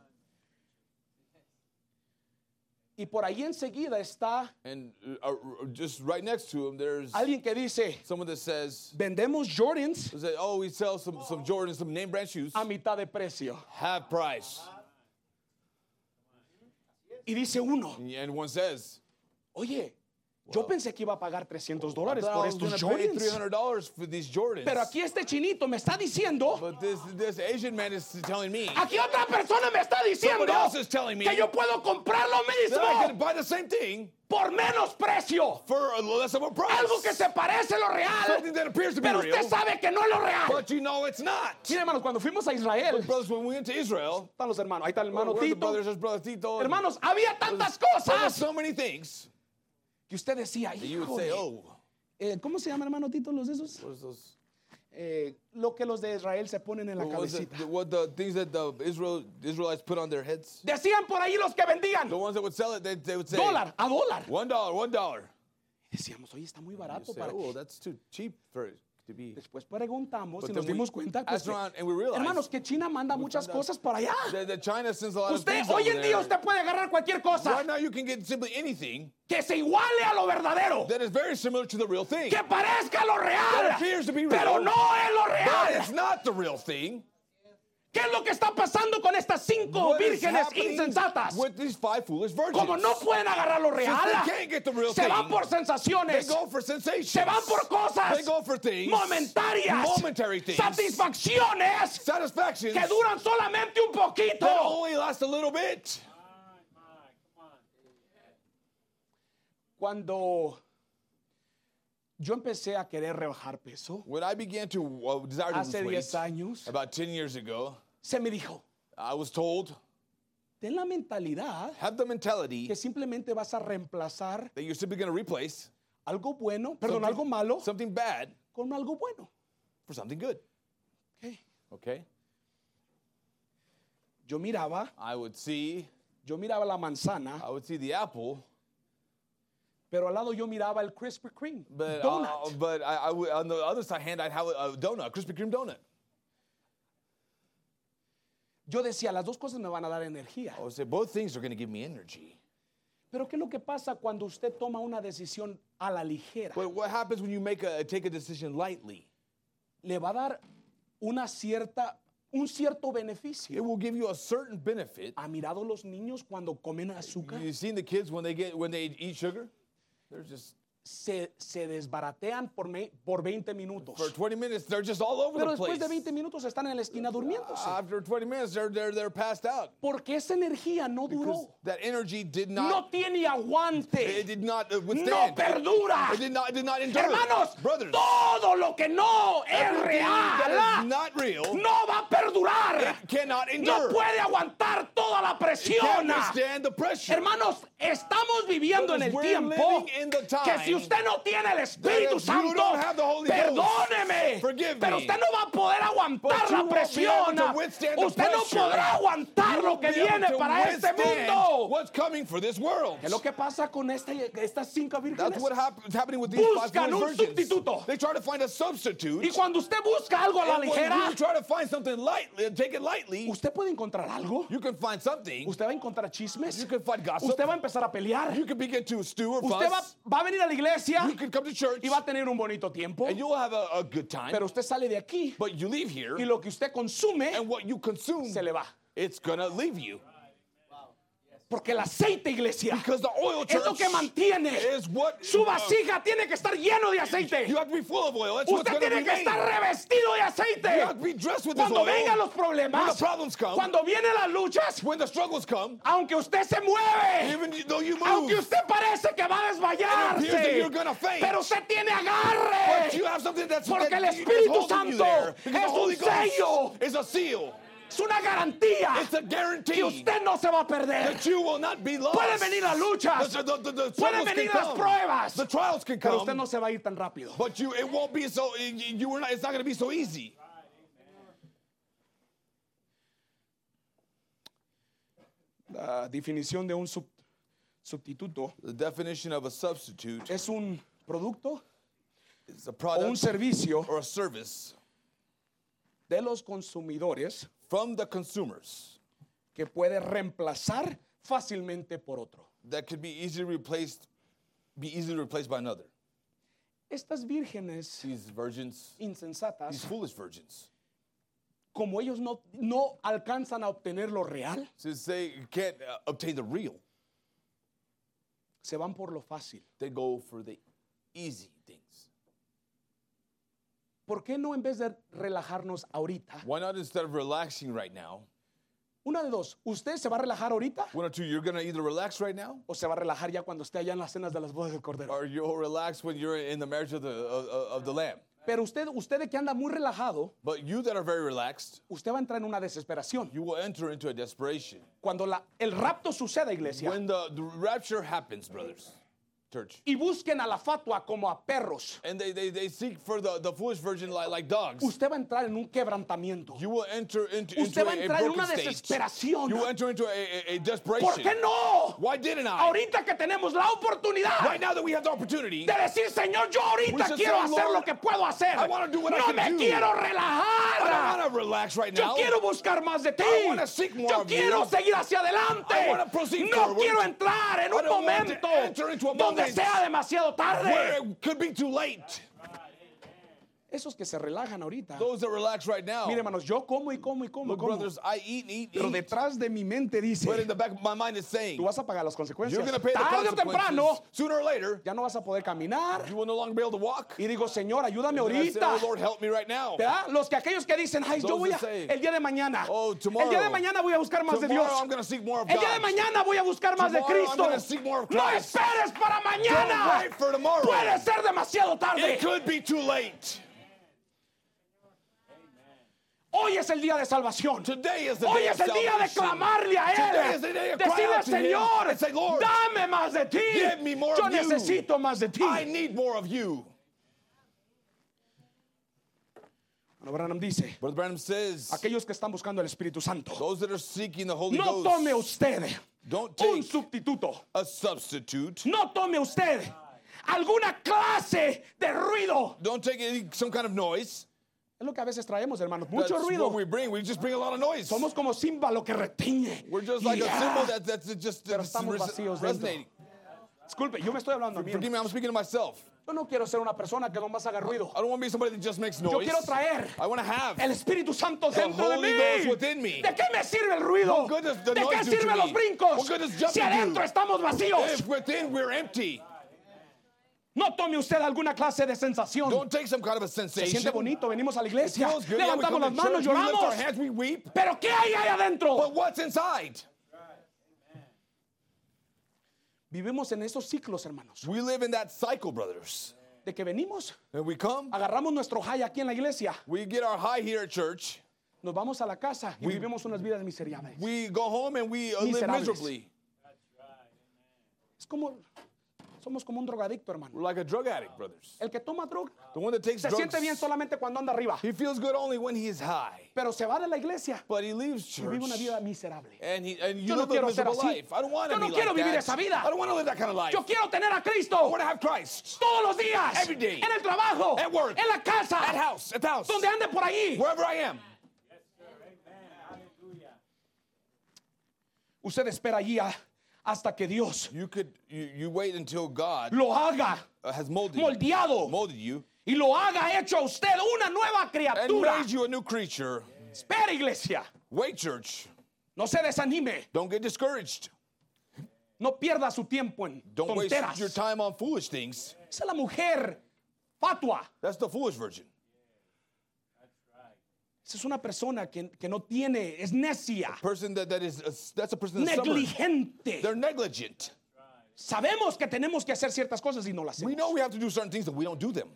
y por ahí enseguida está and uh, uh, just right next to him, there's alguien que dice, someone that says, vendemos Jordans say, oh, we sell some, some Jordans, some name brand shoes, a mitad de precio. half price. Y dice uno, And one says, oye, yo pensé que iba a pagar 300 I dólares por estos Jordans. $300 for these Jordans. Pero aquí este chinito me está diciendo, this, this Asian man is telling me aquí otra persona me está diciendo me que yo puedo comprar lo mismo por menos precio. for a less of a price. Algo que se parece a lo real, that appears to be pero real, usted sabe que no es lo real. but you know it's not. Mira, hermanos, cuando fuimos a Israel, Brothers, when we went to Israel, están los hermanos, ahí está el hermano Tito. brothers, brother Tito. Hermanos, había tantas cosas so many things que usted decía, that you would say, "Híjole". oh, Eh, ¿cómo se llama, hermano Tito, los de esos? Eh, lo que los de Israel se ponen en la What, cabecita. what the things that the Israel, Israelites put on their heads? Decían por ahí los que vendían, The ones that would sell it, they, they would say, dólar a dólar. One dollar, one dollar. Decíamos, oye, está muy barato say, para... oh, that's too cheap for it to be. Después preguntamos But y nos dimos cuenta pues, asked que- around and we realized hermanos, que China manda muchas cosas para allá. China sends a lot of Usted, hoy en día usted puede agarrar cualquier cosa Right now you can get simply anything que se iguale a lo verdadero, that is very similar to the real thing. que parezca lo That real, appears to be pero real, no es lo But real. it's not the real thing. ¿Qué es lo que está pasando con estas cinco What vírgenes insensatas? with these five foolish virgins? Como no pueden agarrar lo real, se van por sensaciones, go for sensations. se van por cosas They go for things. momentarias, Momentary things. satisfacciones Satisfactions que duran solamente un poquito. Cuando yo empecé a querer rebajar peso, When I began to uh, desire to hace lose 10 weight, años, about 10 years ago, se me dijo, I was told, ten la mentalidad have the mentality que simplemente vas a reemplazar that you're simply going to replace algo bueno, perdón, something- algo malo something bad con algo bueno. for something good. Ok. Okay? Yo miraba, I would see, yo miraba la manzana, I would see the apple, pero al lado yo miraba el Krispy Kreme, but, donut. uh, but I, I would, on the other side hand, I'd have a, a donut, Krispy Kreme donut. Yo decía, las dos cosas me van a dar energía. I would say both things are going to give me energy. Pero ¿qué es lo que pasa cuando usted toma una decisión a la ligera? But what happens when you make a take a decision lightly? Le va a dar una cierta, un cierto It beneficio. will give you a certain benefit. ¿Ha mirado los niños cuando comen azúcar? You've seen the kids when they get when they eat sugar? They're just Se, se desbaratean por, me- por 20 minutos. for 20 minutes they're just all over Pero the después place. de 20 minutos están en la esquina durmiéndose. After 20 minutes they're they're they're passed out. Porque esa energía no Because duró. that energy did No not tiene aguante. it did not uh, No withstand. perdura. It did not it did not endure. Hermanos, Brothers, todo lo que no es everything that real not real no va a perdurar. cannot No endure. puede aguantar toda la presión. can't withstand the pressure. Hermanos, estamos viviendo en el We're tiempo living in the que si usted no tiene el Espíritu Santo, perdóneme, pero usted no va a poder aguantar la presión. Usted no podrá aguantar lo que viene para este mundo. ¿Qué es lo que pasa con esta, estas cinco vírgenes? Buscan un sustituto. They try to find a substitute. Y cuando usted busca algo a la ligera, lightly, usted puede encontrar algo. you can find something. Usted va a encontrar chismes. You can find gossip. Usted va a empezar a pelear. You can begin to stew or Usted va, va a venir a la iglesia You can come to church y va a tener un bonito tiempo. and you'll have a, a good time. Pero usted sale de aquí but you leave here y lo que usted consume and what you consume, se le va. it's gonna leave you. Porque el aceite, iglesia, Because the oil es lo que mantiene. is what Su uh, vasija tiene que estar lleno de aceite. you have to be full of oil. That's Usted tiene que estar revestido de aceite. You have to be dressed with Cuando oil. vengan los When problemas, come, cuando vienen las luchas, when the struggles come, aunque usted se mueve, even though you move, aunque usted parece que va a that desmayarse, you're gonna faint. pero usted tiene agarre. but you have something that's Porque that el Espíritu Santo es un sello. is a seal. Es una garantía It's a guarantee que usted no se va a perder. that you will not be lost. Pueden venir las luchas, The, the, the, pueden venir las come. pruebas, The trials can pero come. usted no se va a ir tan rápido. But you, it won't be so. You, not. It's not going to be so easy. La definición de un sub- sustituto The definition of a substitute es un producto is a o un product servicio or a service de los consumidores from the consumers que puede reemplazar fácilmente por otro. that could be easily replaced, be easily replaced by another. Estas vírgenes These virgins, these insensatas, foolish virgins, como ellos no, no alcanzan a obtener lo real, since they can't uh, obtain the real, se van por lo fácil. they go for the easy things. ¿Por qué no en vez de relajarnos ahorita? Why not instead of relaxing right now? Una de dos, ¿usted se va a relajar ahorita One or two, you're gonna either relax right now, o se va a relajar ya cuando esté allá en las cenas de las bodas del Cordero? or you'll relax when you're in the marriage of the of, of- of the Lamb. Pero usted, usted de que anda muy relajado, But you that are very relaxed, usted va a entrar en una desesperación. you will enter into a desperation. Cuando la- el rapto suceda, iglesia, When the, the rapture happens, brothers, church, y busquen a la fatua como a perros, and they, they, they seek for the, the foolish virgin like, like dogs, usted va a entrar en un quebrantamiento. you will enter into, Usted into va a entrar en una state. desesperación. You will enter into a, a, a desperation. ¿Por qué no? Why didn't I? Ahorita que tenemos la oportunidad Right now that we have the opportunity, de decir, Señor, yo ahorita quiero say, hacer lo que puedo hacer. I wanna do what I no can me do. quiero I don't relajar. want to relax right Yo now. quiero buscar más de ti. I wanna seek more Yo of you. quiero seguir hacia adelante. I proceed no forward. quiero entrar en I un want to momento donde sea demasiado tarde. it could be too late. Esos que se relajan ahorita. Those that relax right now, Mire, hermanos, yo como y como y como look, como. brothers, I eat eat, Pero detrás de mi mente dice, But in the back of my mind is saying, tú vas a pagar las consecuencias. you're pay the Tarde o temprano, consequences. Sooner or later, ya no vas a poder caminar. you will no longer be able to walk. Y digo, Señor, ayúdame And I say, ahorita. oh, Lord, help me right now. ¿Verdad? Los que aquellos que dicen, ay, yo Those voy a, say, el día de mañana, "Oh, el tomorrow, día de mañana voy a buscar más de Dios. I'm seek more of El día de mañana voy a buscar más de Tomorrow I'm Cristo. gonna seek more of No esperes para Don't mañana. wait for tomorrow. Puede ser demasiado tarde. It could be too late. Hoy es el día de salvación. Today is the Hoy day es of el día de clamarle a Él. Decirle, Señor, say, dame más de ti. give me more Yo of you. necesito más de ti. I need more of you. Branham dice, Brother Branham says, aquellos que están buscando el Espíritu Santo, those that are seeking the Holy no tome usted Don't un sustituto. a substitute. No tome usted alguna clase de ruido. Don't take any, some kind of noise. Es lo que a veces traemos, hermanos. That's Mucho ruido. what we bring. We just bring a lot of noise. Somos como címbalo que retiñe. We're just like a Yeah. symbol that, that's just Pero that's estamos vacíos resonating. Disculpe, yo me estoy hablando a mí. Forgive me, I'm speaking to myself. Yo no quiero ser una persona que nomás haga ruido. I don't want to be somebody that just makes Yo noise. quiero traer I want to have el Espíritu Santo dentro de mí. Ghost within me. ¿De qué me sirve el ruido? What good does the ¿De qué noise sirven los brincos? What good does Si adentro do? estamos vacíos. If within we're empty, No tome usted alguna clase de sensación. don't take some kind of a Se sensation. siente bonito, venimos a la iglesia, feels good. Yeah, we levantamos come las to manos, church, we lift our lloramos. hands, we weep. Pero ¿qué hay ahí adentro? But what's inside? Vivimos en esos ciclos, hermanos, We live in that cycle, brothers. de que venimos, And we come, agarramos nuestro high aquí en la iglesia, we get our high here at church. nos vamos a la casa y vivimos unas vidas miserables. We go home and we uh, live Miserables. miserably. Es como, Somos como un drogadicto, hermano. We're like a drug addict, brothers. El que toma droga The one that takes se drugs, siente bien solamente cuando anda arriba, he feels good only when he is high. pero se va de la iglesia But he leaves y church. vive una vida miserable. And, he, and you Yo no live a quiero ser miserable así. life. I don't want to Yo no be quiero like vivir that. esa vida. I don't want to live that kind of life. Yo quiero tener a I Cristo want to have Christ todos los días, Every day. en el trabajo, At work. en la casa, at house, at house, donde ande por ahí. wherever I am. Usted espera allí a- hasta que Dios You could you, you wait until God lo haga uh, has molded moldeado you, molded you y lo haga hecho a usted una nueva and criatura. made you a new creature. Espera, iglesia. Wait, church. No se desanime. Don't get discouraged. No pierda su tiempo en Don't waste tonteras. your time on foolish things. Esa es la mujer fatua. That's the foolish virgin. Es una persona que, que no tiene, es necia, Person that, that is that's a person that's negligente. They're negligent. Sabemos que tenemos que hacer ciertas cosas y no las We hacemos. know we have to do certain things, but we don't do them.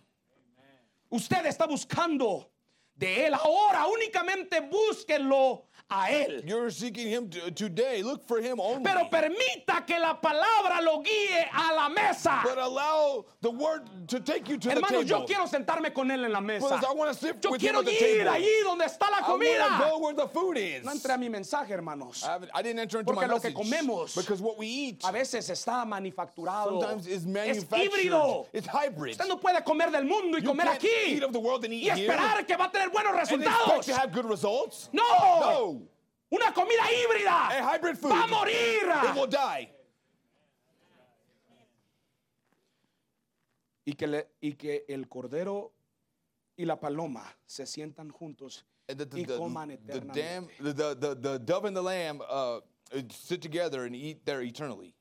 Usted está buscando de Él ahora, únicamente búsquenlo a Él. You're seeking him to, today. Look for him only. Pero permita que la palabra lo guíe a la mesa. but allow the word to take you to the Hermanos, table. yo quiero sentarme con Él en la mesa. Brothers, I want to sit Yo with him quiero the ir table. allí donde está la I want to comida. go where the food is. No entré a mi mensaje, hermanos. I, I didn't enter into Porque my lo que comemos because what we eat A veces está manufacturado. sometimes is Es manufactured. híbrido. It's hybrid. Usted no puede comer del mundo y You comer aquí eat of the world and eat y here esperar que va a tener buenos resultados. to have good results. No. No. Una comida híbrida A hybrid food. va a morir. It will die. Y que, le- y que el cordero y la paloma se sientan juntos And the, the, y the, coman the, eternamente. dam, the, the, the, the dove and the lamb uh, sit together and eat there eternally.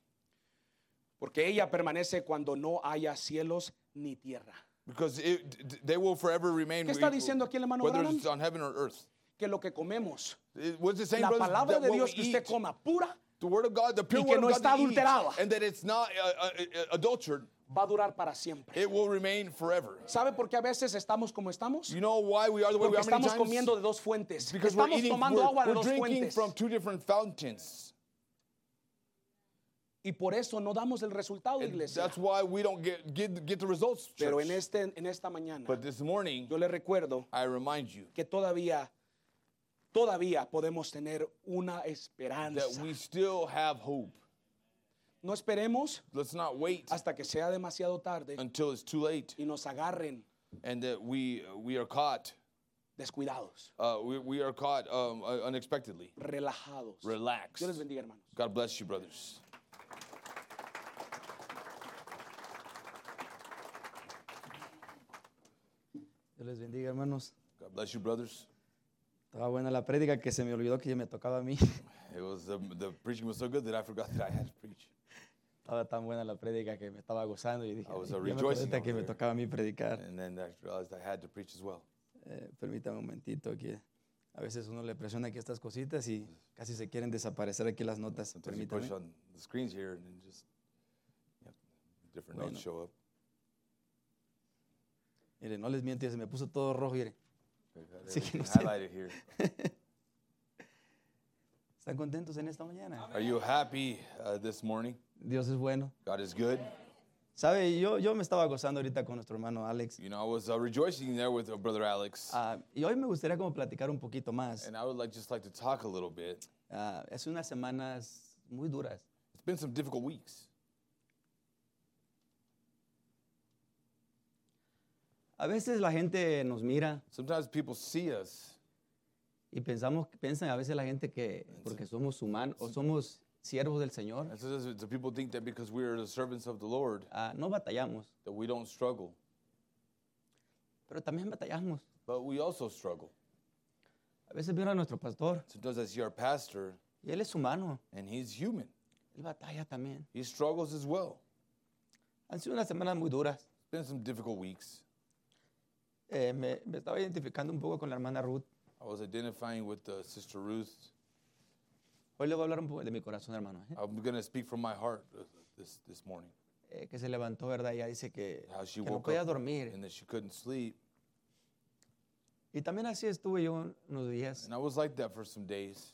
Porque ella permanece cuando no haya cielos ni tierra. Because it, they will forever remain. ¿Qué está diciendo aquí el hermano Whether Branham? it's on heaven or earth. Que lo que comemos, It- la brothers? palabra That de what Dios we que usted eat, coma pura, the word of God, the pure y que word no of God está that you eat, adulterada. and that it's not uh, uh, uh, adulterated, va a durar para siempre. it will remain forever. ¿Sabe por qué a veces estamos como estamos? You know why we are the way we Porque are many estamos times? comiendo de dos fuentes. Because we're, Estamos eating, tomando we're, agua de we're dos drinking fuentes. from two different fountains. Y por eso no damos el resultado, And iglesia. that's why we don't get, get, get the results. Pero en, este, en esta mañana, But this morning, yo le recuerdo I remind you que todavía, todavía podemos tener una that esperanza. we still have hope. No esperemos Let's not wait hasta que sea demasiado tarde until it's too late y nos agarren and that we we are caught. descuidados, Uh, we, we are caught um, uh, unexpectedly. relajados. Relaxed. Dios les bendiga, hermanos. God bless you, brothers. Dios les bendiga, hermanos. God bless you, brothers. Estaba buena la prédica que se me olvidó que ya me tocaba a mí. (laughs) It was um, the preaching was so good that I forgot that I had to preach. Estaba tan buena la prédica que me estaba gozando y dije, I was, "Ay, uh, ya rejoicing que me there." tocaba a mí predicar. And then I realized I had to preach as well. Eh, permítame un momentito que a veces uno le presiona aquí estas cositas y casi se quieren desaparecer aquí las notas. Sometimes you push Permítame. on the screens here and then just yep, different Bueno. notes show up. Mire, no les miento, se me puso todo rojo. Mire. Que no sé. here. (laughs) ¿Están contentos en esta mañana? Are you happy uh, this morning? Dios es bueno. God is good. ¿Sabe? Yo, yo me estaba gozando ahorita con nuestro hermano Alex. You know, I was uh, rejoicing there with uh, brother Alex, Ah, y hoy me gustaría como platicar un poquito más. and I would like just like to talk a little bit. Ah, hace unas semanas muy duras. It's been some difficult weeks. A veces la gente nos mira Sometimes people see us y pensamos, piensan a veces la gente que porque somos humanos o somos siervos del Señor, And sometimes the people think that because we are the servants of the Lord, ah, no batallamos, that we don't struggle. pero también batallamos. But we also struggle. A veces veo a nuestro pastor Sometimes I see our pastor, y él es humano, and he's human. él batalla también. He struggles as well. Han sido unas semanas muy duras. It's been some difficult weeks. Eh, me, me estaba identificando un poco con la hermana Ruth. I was identifying with uh, Sister Ruth. Hoy le voy a hablar un poco de mi corazón, hermano. ¿eh? I'm going to speak from my heart uh, this, this morning. Eh, que se levantó, ¿verdad? Ella dice que, How she que no woke podía up dormir. and that she couldn't sleep. Y también así estuve yo unos días, And I was like that for some days.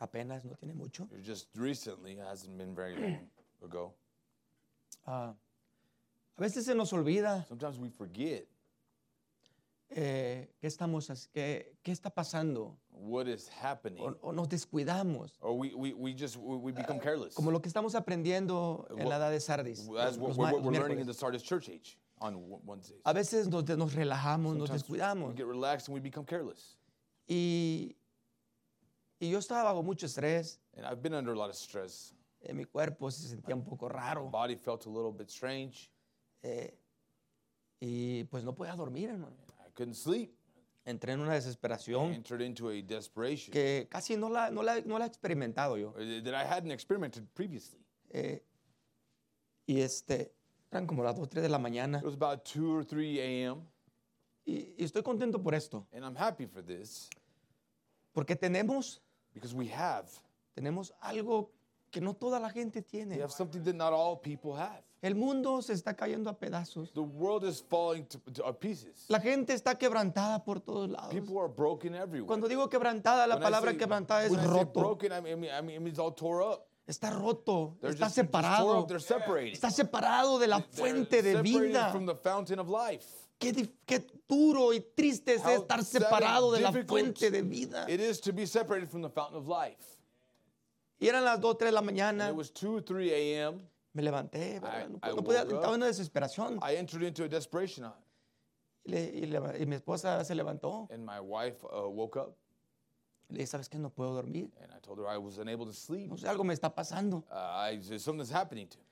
apenas, no tiene mucho. Just recently, it hasn't been very long ago. Ah, a veces se nos olvida Sometimes we forget eh, qué, estamos, qué, qué está pasando what is happening, o, o nos descuidamos. or we, we, we just we, become careless. Como lo que estamos aprendiendo en la edad de Sardis. As los- what, los what ma- we're learning in the miércoles. Sardis church age on Wed- Wednesdays. A veces nos, nos relajamos, nos descuidamos. We get relaxed and we become careless. Y, y yo estaba bajo mucho estrés. And I've been under a lot of stress. eh, mi cuerpo se sentía un poco My raro. body felt a little bit strange. eh, y pues no podía dormir, hermano. Couldn't sleep. Entré en una desesperación entered into a desperation que casi no la, no la, no la he experimentado yo. uh, that I hadn't experimented previously. Eh, y este, eran como las 2, 3 de la mañana. It was about 2 or 3 a.m. Y, y estoy contento por esto. And I'm happy for this Porque tenemos, because we have. tenemos algo que no toda la gente We tiene. have something that not all people have. El mundo se está cayendo a pedazos. The world is falling to, to pieces. La gente está quebrantada por todos lados. People are broken everywhere. Cuando digo quebrantada, la When palabra say- quebrantada es roto. broken, I mean, I mean, I mean it's all tore up. Está roto, They're está just, just separado. up. Está separado de la They're fuente de vida. from the fountain of life. Qué, duro y triste es How estar separado de la fuente de vida. It is to be separated from the fountain of life. Y eran las 2, 3 de la And mañana. it was 2 or 3 a.m. Me levanté. I- no, I no podía, estaba en una desesperación. I entered into a desperation, Y, le- y le- y mi esposa se levantó. and my wife uh, woke up, le dije, ¿sabes qué? No puedo dormir. and I told her I was unable to sleep. No sé, algo me está pasando. Uh, I, something's happening to me.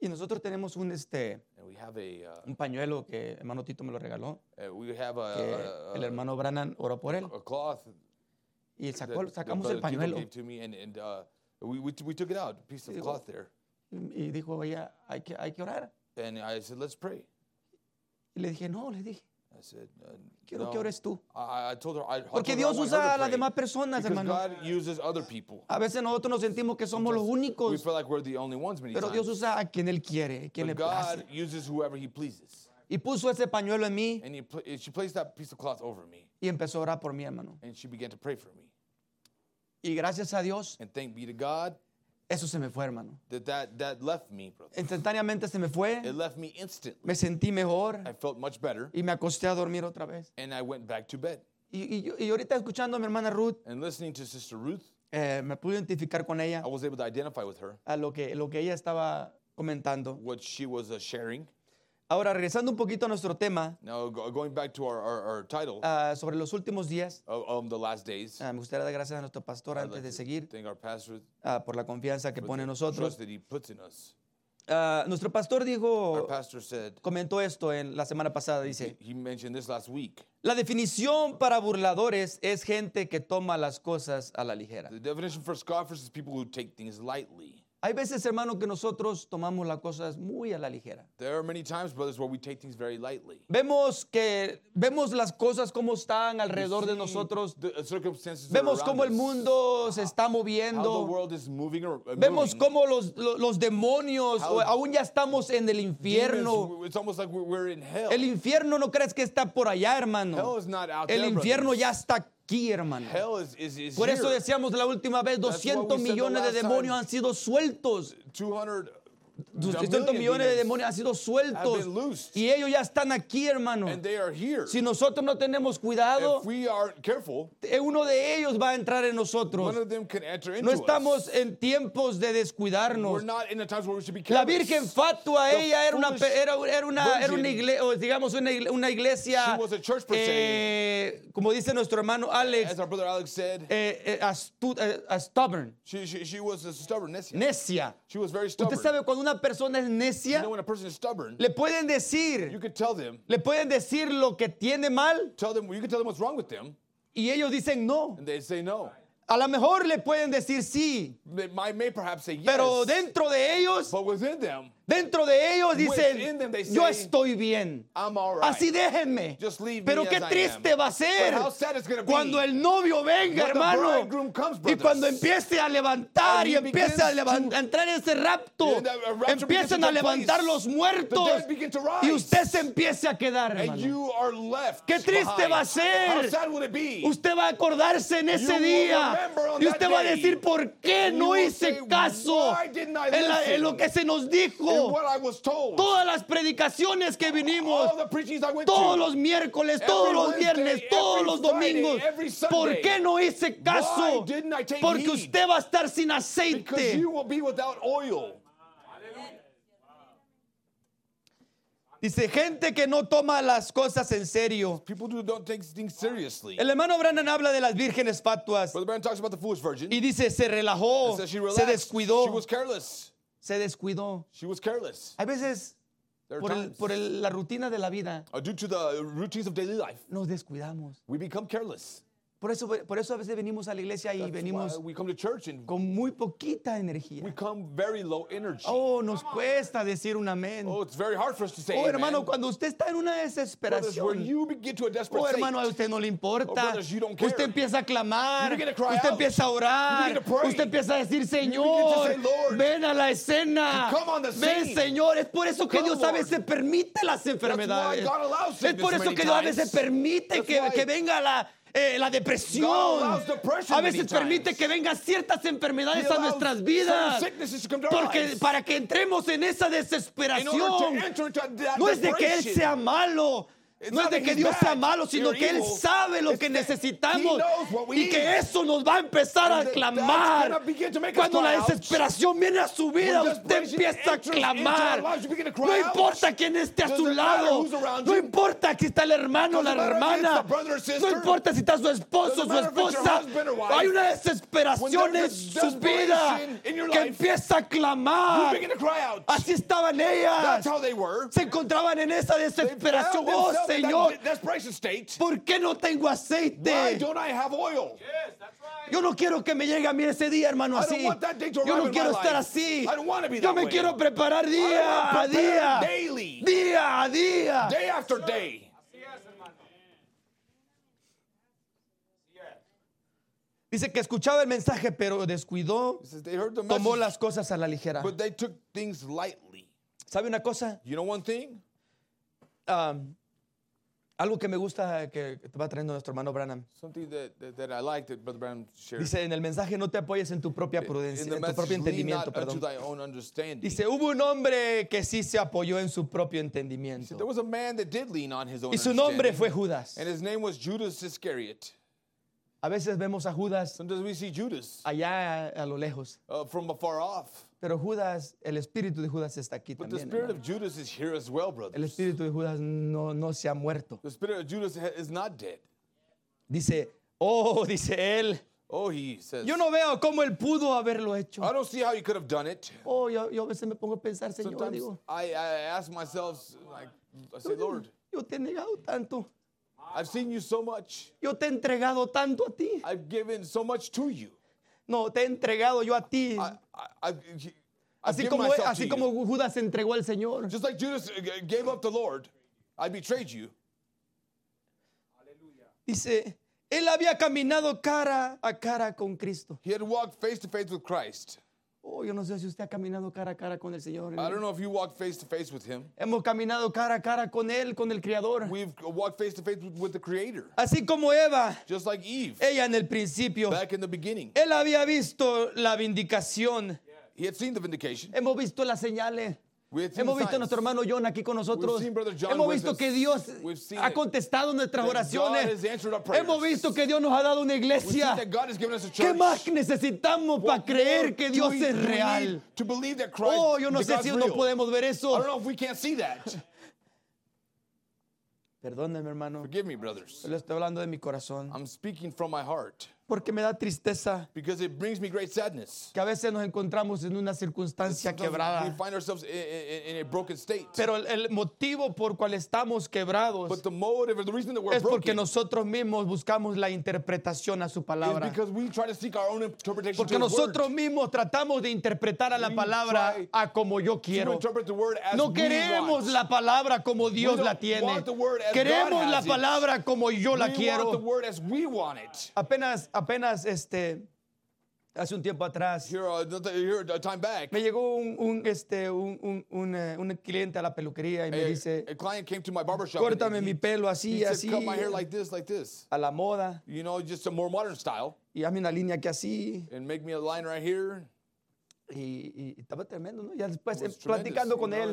Y nosotros tenemos un, este, And we have a, uh, un pañuelo que hermano Tito me lo regaló. we have a, Que a- el hermano Brannan oró por él. cloth Y that, sacó, that sacamos el pañuelo. gave to me, and, and uh, we, we, we took it out, a piece of cloth there. Y dijo, oye, hay que, hay que orar. And I said, let's pray. Y le dije, no, le dije, I said, uh, quiero no. que ores tú. I, I told her, I, Porque Dios usa a las demás personas, hermano. God uses other people. A veces nosotros nos sentimos que somos los We únicos, feel like we're the only ones many pero Dios usa a quien Él quiere, quien le But place. God uses whoever He pleases. Y puso ese pañuelo en mí And he, she placed that piece of cloth over me, y empezó a orar por mí, hermano. and she began to pray for me. Y gracias a Dios, And thank be to God eso se me fue, hermano. that that, that left me, brother. Instantáneamente se me fue, It left me instantly. me sentí mejor I felt much better, y me acosté a dormir otra vez. and I went back to bed. Y, y ahorita escuchando a mi hermana Ruth, And listening to Sister Ruth, eh, me pude identificar con ella I was able to identify with her, a lo que, lo que ella estaba comentando. what she was uh, sharing. Ahora, regresando un poquito a nuestro tema Now, go, going back to our, our, our title ah, sobre los últimos días, of the last days, ah, me gustaría dar gracias a nuestro pastor I'd antes like de seguir thank our pastor ah, por la confianza que for pone en the nosotros. trust that he puts in us. Nuestro pastor dijo, pastor said, comentó esto en la semana pasada, dice, he mentioned this last week. la definición para burladores es gente que toma las cosas a la ligera. The definition for scoffers is people who take things lightly. Hay veces, hermano, que nosotros tomamos las cosas muy a la ligera. There are many times, brothers, where we take things very lightly. Vemos que vemos las cosas como están alrededor de nosotros. The circumstances that are Vemos cómo el mundo se está how the moviendo. world is moving. Or, uh, Vemos cómo los, lo- los demonios, How aún ya estamos en el Demons, infierno. it's almost like we're, we're in hell. El infierno no crees que está por allá, hermano. Hell is not out El there, infierno brothers. ya está aquí, hermano. Hell is, is, is Por eso decíamos la última vez, That's what 200 we said the millones de demonios time. han sido sueltos. 200 200 millones de demonios han sido sueltos. Y ellos ya están aquí, hermano. Si nosotros no tenemos cuidado, careful, eh, uno de ellos va a entrar en nosotros. No estamos us. en tiempos de descuidarnos. not in the times where we should be La. Virgen Fatua, The ella era una, era, era una, era una iglesia, digamos una, una iglesia, She was a church per se. eh, como dice nuestro hermano Alex, As our brother Alex said, eh, eh, astu- eh, a stubborn, she, she, she was a stubborn necia. necia. She was very Usted stubborn. sabe cuando una persona es you necia, know when a person is stubborn, le pueden you decir, could tell them, le pueden decir lo que tiene mal tell them, you can tell them what's wrong with them, y ellos dicen no. and they say no. A lo mejor le pueden decir sí, They may perhaps say yes, pero dentro de ellos, but within them, dentro de ellos dicen, them yo estoy bien. I'm all right. Así déjenme. Just leave me Pero qué triste va a ser cuando el novio venga, when hermano. comes, Y cuando empiece a levantar And y empiece a, levan- entrar en ese rapto, empiezan a place. levantar los muertos y usted se empiece a quedar, and hermano. you are left Qué triste behind. va a ser. Usted va a acordarse en ese día y usted va a decir por qué no hice say, caso "Why didn't I en, la- en lo que se nos dijo dijo. what I was told. Todas las predicaciones que vinimos, todos to. los miércoles, Every todos los viernes, todos los domingos. ¿Por qué no hice caso? Porque usted va a estar sin aceite. you will be without oil. Dice, gente que no toma las cosas en serio. People who don't take things seriously. El hermano Brandon habla de las vírgenes fatuas Brother Brand talks about the foolish virgin. y dice, se relajó, se descuidó, She was careless. Se descuidó. She was careless. Hay veces, There are por, el- times, por el- la rutina de la vida, uh, due to the routines of daily life, nos descuidamos. we become careless. Por eso, por eso a veces venimos a la iglesia y That's venimos we come to church and con muy poquita we energía. come very low energy. Oh, nos cuesta decir un amén. Oh, it's very hard for us to say Oh, amen. hermano, cuando usted está en una Brothers, desesperación. you get to a desperate Oh, hermano, a usted no le importa. Oh, brothers, you don't care. Usted empieza a clamar. You cry Usted out. empieza a orar. You to pray. Usted empieza a decir, Señor, say, ven a la escena. come on the Ven. Señor. Es por eso que Come, Dios a Lord. veces permite las enfermedades. Es por eso que Dios a veces permite que, que venga la, eh, la depresión. A veces permite que vengan ciertas enfermedades a nuestras vidas. Porque para que entremos en esa desesperación. No es de que Él sea malo. No es de que Dios sea malo, sino que Él sabe lo que necesitamos y que eso nos va a empezar a clamar. Cuando la desesperación viene a su vida, usted empieza a clamar. No importa quién esté a su lado. No importa si está el hermano o la hermana. No importa si está su esposo o su esposa. Hay una desesperación en su vida que empieza a clamar. Así estaban ellas. Se encontraban en esa desesperación. Oh, Señor. ¿por qué no tengo Why aceite? don't I have oil? Yo no quiero que me llegue a mí ese día, hermano, I don't así. Yo no quiero estar así. Yo me quiero preparar día a día. daily. Día a día. Day after day. Dice que escuchaba el mensaje, pero descuidó, tomó las cosas a la ligera. but they took things lightly. ¿Sabe una cosa? You know one thing? Um, algo que me gusta que va trayendo nuestro hermano Branham. Something that, that, that I like that Brother Brown shared. Dice en el mensaje no te apoyes en tu propia prudencia, en tu propio entendimiento, perdón. Dice, hubo un hombre que sí se apoyó en su propio There entendimiento. was a man that did lean on his own Y su nombre fue Judas. and his name was Judas Iscariot. A veces vemos a Judas Sometimes we see Judas allá a lo lejos. uh, from afar off, Pero Judas, el espíritu de Judas está aquí but the también. spirit hermano. of Judas is here as well, El brothers. espíritu de Judas no, no se ha muerto. The spirit of Judas ha- is not dead. Dice, oh, (laughs) dice él, Oh, he says. yo no veo cómo él pudo haberlo hecho. I don't see how you could have done it. Oh, yo, yo a veces me pongo a pensar, Señor, Sometimes digo, I, I ask myself, like, I say, Lord, yo te he negado tanto. I've seen you so much. Yo te he entregado tanto a ti. I've given so much to you. No, te he entregado yo a ti. I, I, I've Así como, así como Judas entregó al Señor. Just like Judas uh, gave up the Lord, I betrayed you. Dice, él había caminado cara a cara con Cristo. He had walked face to face with Christ. Oh, yo no sé si usted ha caminado cara a cara con el Señor. I don't know if you walked face to face with him. Hemos caminado cara a cara con Él, con el Creador. We've walked face to face with, the Creator, Así como Eva, just like Eve ella en el principio, back in the beginning. Él había visto la vindicación. He had seen the vindication. Hemos visto las señales. Hemos visto a nuestro hermano John aquí con nosotros. Hemos visto que Dios ha contestado nuestras oraciones. Hemos visto que Dios nos ha dado una iglesia. ¿Qué más necesitamos para creer que Dios es real? Oh, yo no sé si no podemos ver I eso. don't know if we can't see that. (laughs) Perdónenme, hermano. Forgive me, brothers. Le estoy hablando de mi corazón. I'm speaking from my heart Porque me da tristeza because it brings me great sadness. que a veces nos encontramos en una circunstancia Sometimes we quebrada. find ourselves in, in- in a broken state. Pero el, el motivo por cual estamos quebrados But the motive or the reason that we're es porque nosotros mismos buscamos la interpretación a su is palabra. because we try to seek our own interpretation Porque to nosotros word. mismos tratamos de interpretar a la We palabra a como yo To quiero. interpret the word as No queremos la palabra como Dios la tiene. want the word as Queremos God la it. palabra como yo la we want the quiero. word as we want it. Apenas, apenas, este, hace un tiempo atrás, Here, uh, here a time back, me llegó un, un, este, un, un, eh, un cliente a la peluquería y me a, dice, a client came to my barbershop. and córtame mi pelo así, said, así, cut my hair like this, like this. a la moda, You know, just a more modern style. y hazme una línea que así. And make me a line right here. Y, y estaba tremendo, ¿no? Ya después eh, platicando con él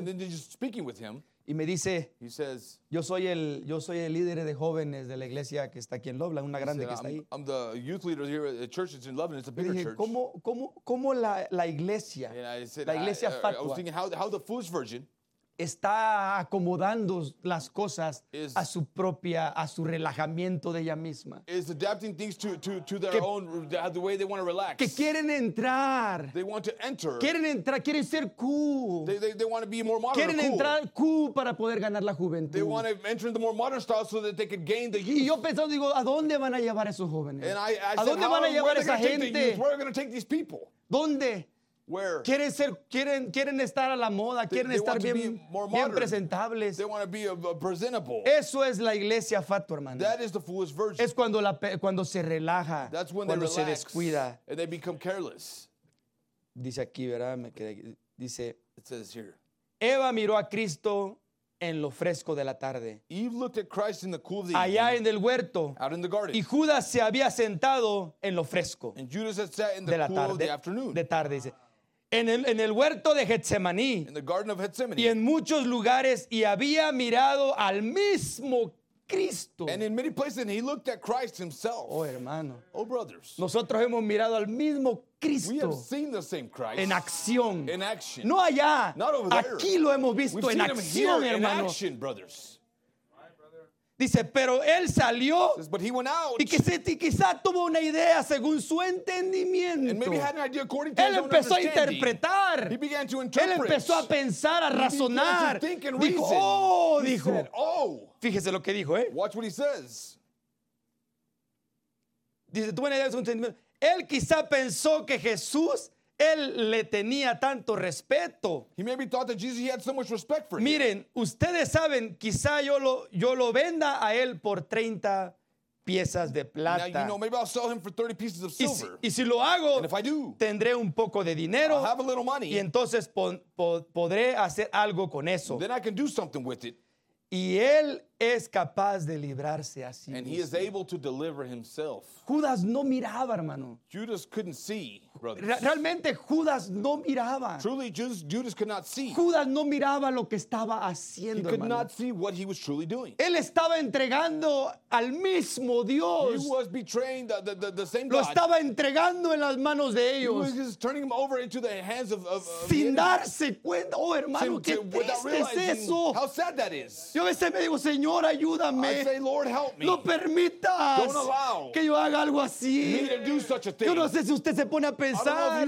him, y me dice, he says, yo soy el, yo soy el líder de jóvenes de la iglesia que está aquí en Loveland, una grande said, que está ahí. I'm, I'm the youth leader here at the church. It's in Lebanon. It's a bigger dije, church. ¿cómo, cómo, cómo la, la iglesia, said, la iglesia I- I was fatua, thinking how, how the foolish virgin está acomodando las cosas Is- a su propia, a su relajamiento de ella misma? is adapting things to, to, to their Que- own, the way they want to relax. Que quieren entrar, They want to enter. quieren entrar, quieren ser cool. They, they, they want to be more modern. Quieren cool. entrar cool para poder ganar la They juventud. want to enter in the more modern style so that they could gain the Y youth. yo pensando, digo, ¿a dónde van a llevar a esos jóvenes? And I, I ¿A said, dónde van a llevar they esa gente? youth? Where are they going to take these people? ¿Dónde? Where? Quieren ser, quieren, quieren estar a la moda, They- quieren they estar want to bien, presentables. They be presentable. Eso es la iglesia fatua, hermano. That is the foolish virgin. Es cuando, la, cuando se relaja, That's when they cuando se relax descuida. and they become careless. Dice aquí, ¿verdad? Me quedé aquí. Dice, It says here. Eva miró a Cristo en lo fresco de la tarde, Eve looked at Christ in the cool of the allá en el huerto, out in the garden. y Judas se había sentado en lo fresco. de la cool of tarde, the afternoon de tarde, dice. En el, en el huerto de Getsemaní in the garden of Gethsemane. y en muchos lugares y había mirado al mismo Cristo. and in many places, and he looked at Christ himself. Oh, hermano. Oh, brothers. Nosotros hemos mirado al mismo we Cristo have seen the same Christ en acción. in action. No allá. Not over there. Aquí lo hemos We've visto en seen him acción, in hermano. action, brothers. Dice, pero él salió Says, But he went out y, quizá tuvo una idea según su and entendimiento. maybe had an idea according to Él his empezó a interpretar. He began to Él empezó a pensar, a He began to razonar. think and Dijo, reason. oh, He dijo. said, oh, Fíjese lo que dijo, ¿eh? watch what he says. Dice, tuvo una idea de su entendimiento. Él quizá pensó que Jesús, él le tenía tanto respeto. He maybe thought that Jesus he had so much respect for him. Miren, ustedes saben, quizá yo lo, yo lo venda a él por 30 piezas de Now, plata. you know, maybe I'll sell him for 30 pieces of y, si, silver. y si lo hago, And if I do, tendré un poco de dinero I'll have a little y money. entonces pon- po- podré hacer algo con eso. Then I can do something with it. Y él es capaz de librarse así. And he is able to deliver himself. Judas no miraba, hermano. Judas couldn't see, brothers. Re- realmente Judas no miraba. Truly, Judas, Judas could not see. Judas no miraba lo que estaba He haciendo, could hermano. not see what he was truly doing. Él estaba entregando al mismo He Dios. was betraying the, the, the, the same Lo God. estaba entregando en las manos de He was ellos just turning him over into the hands of, of, of the sin enemy. darse cuenta. Oh, hermano, Sin- qué without triste es realizing eso. How sad that is. Yo a veces me digo, Señor, ayúdame. I say, Lord, help me. No permitas Don't allow que yo haga algo me así. to do such a thing. Yo no sé si usted se pone a pensar.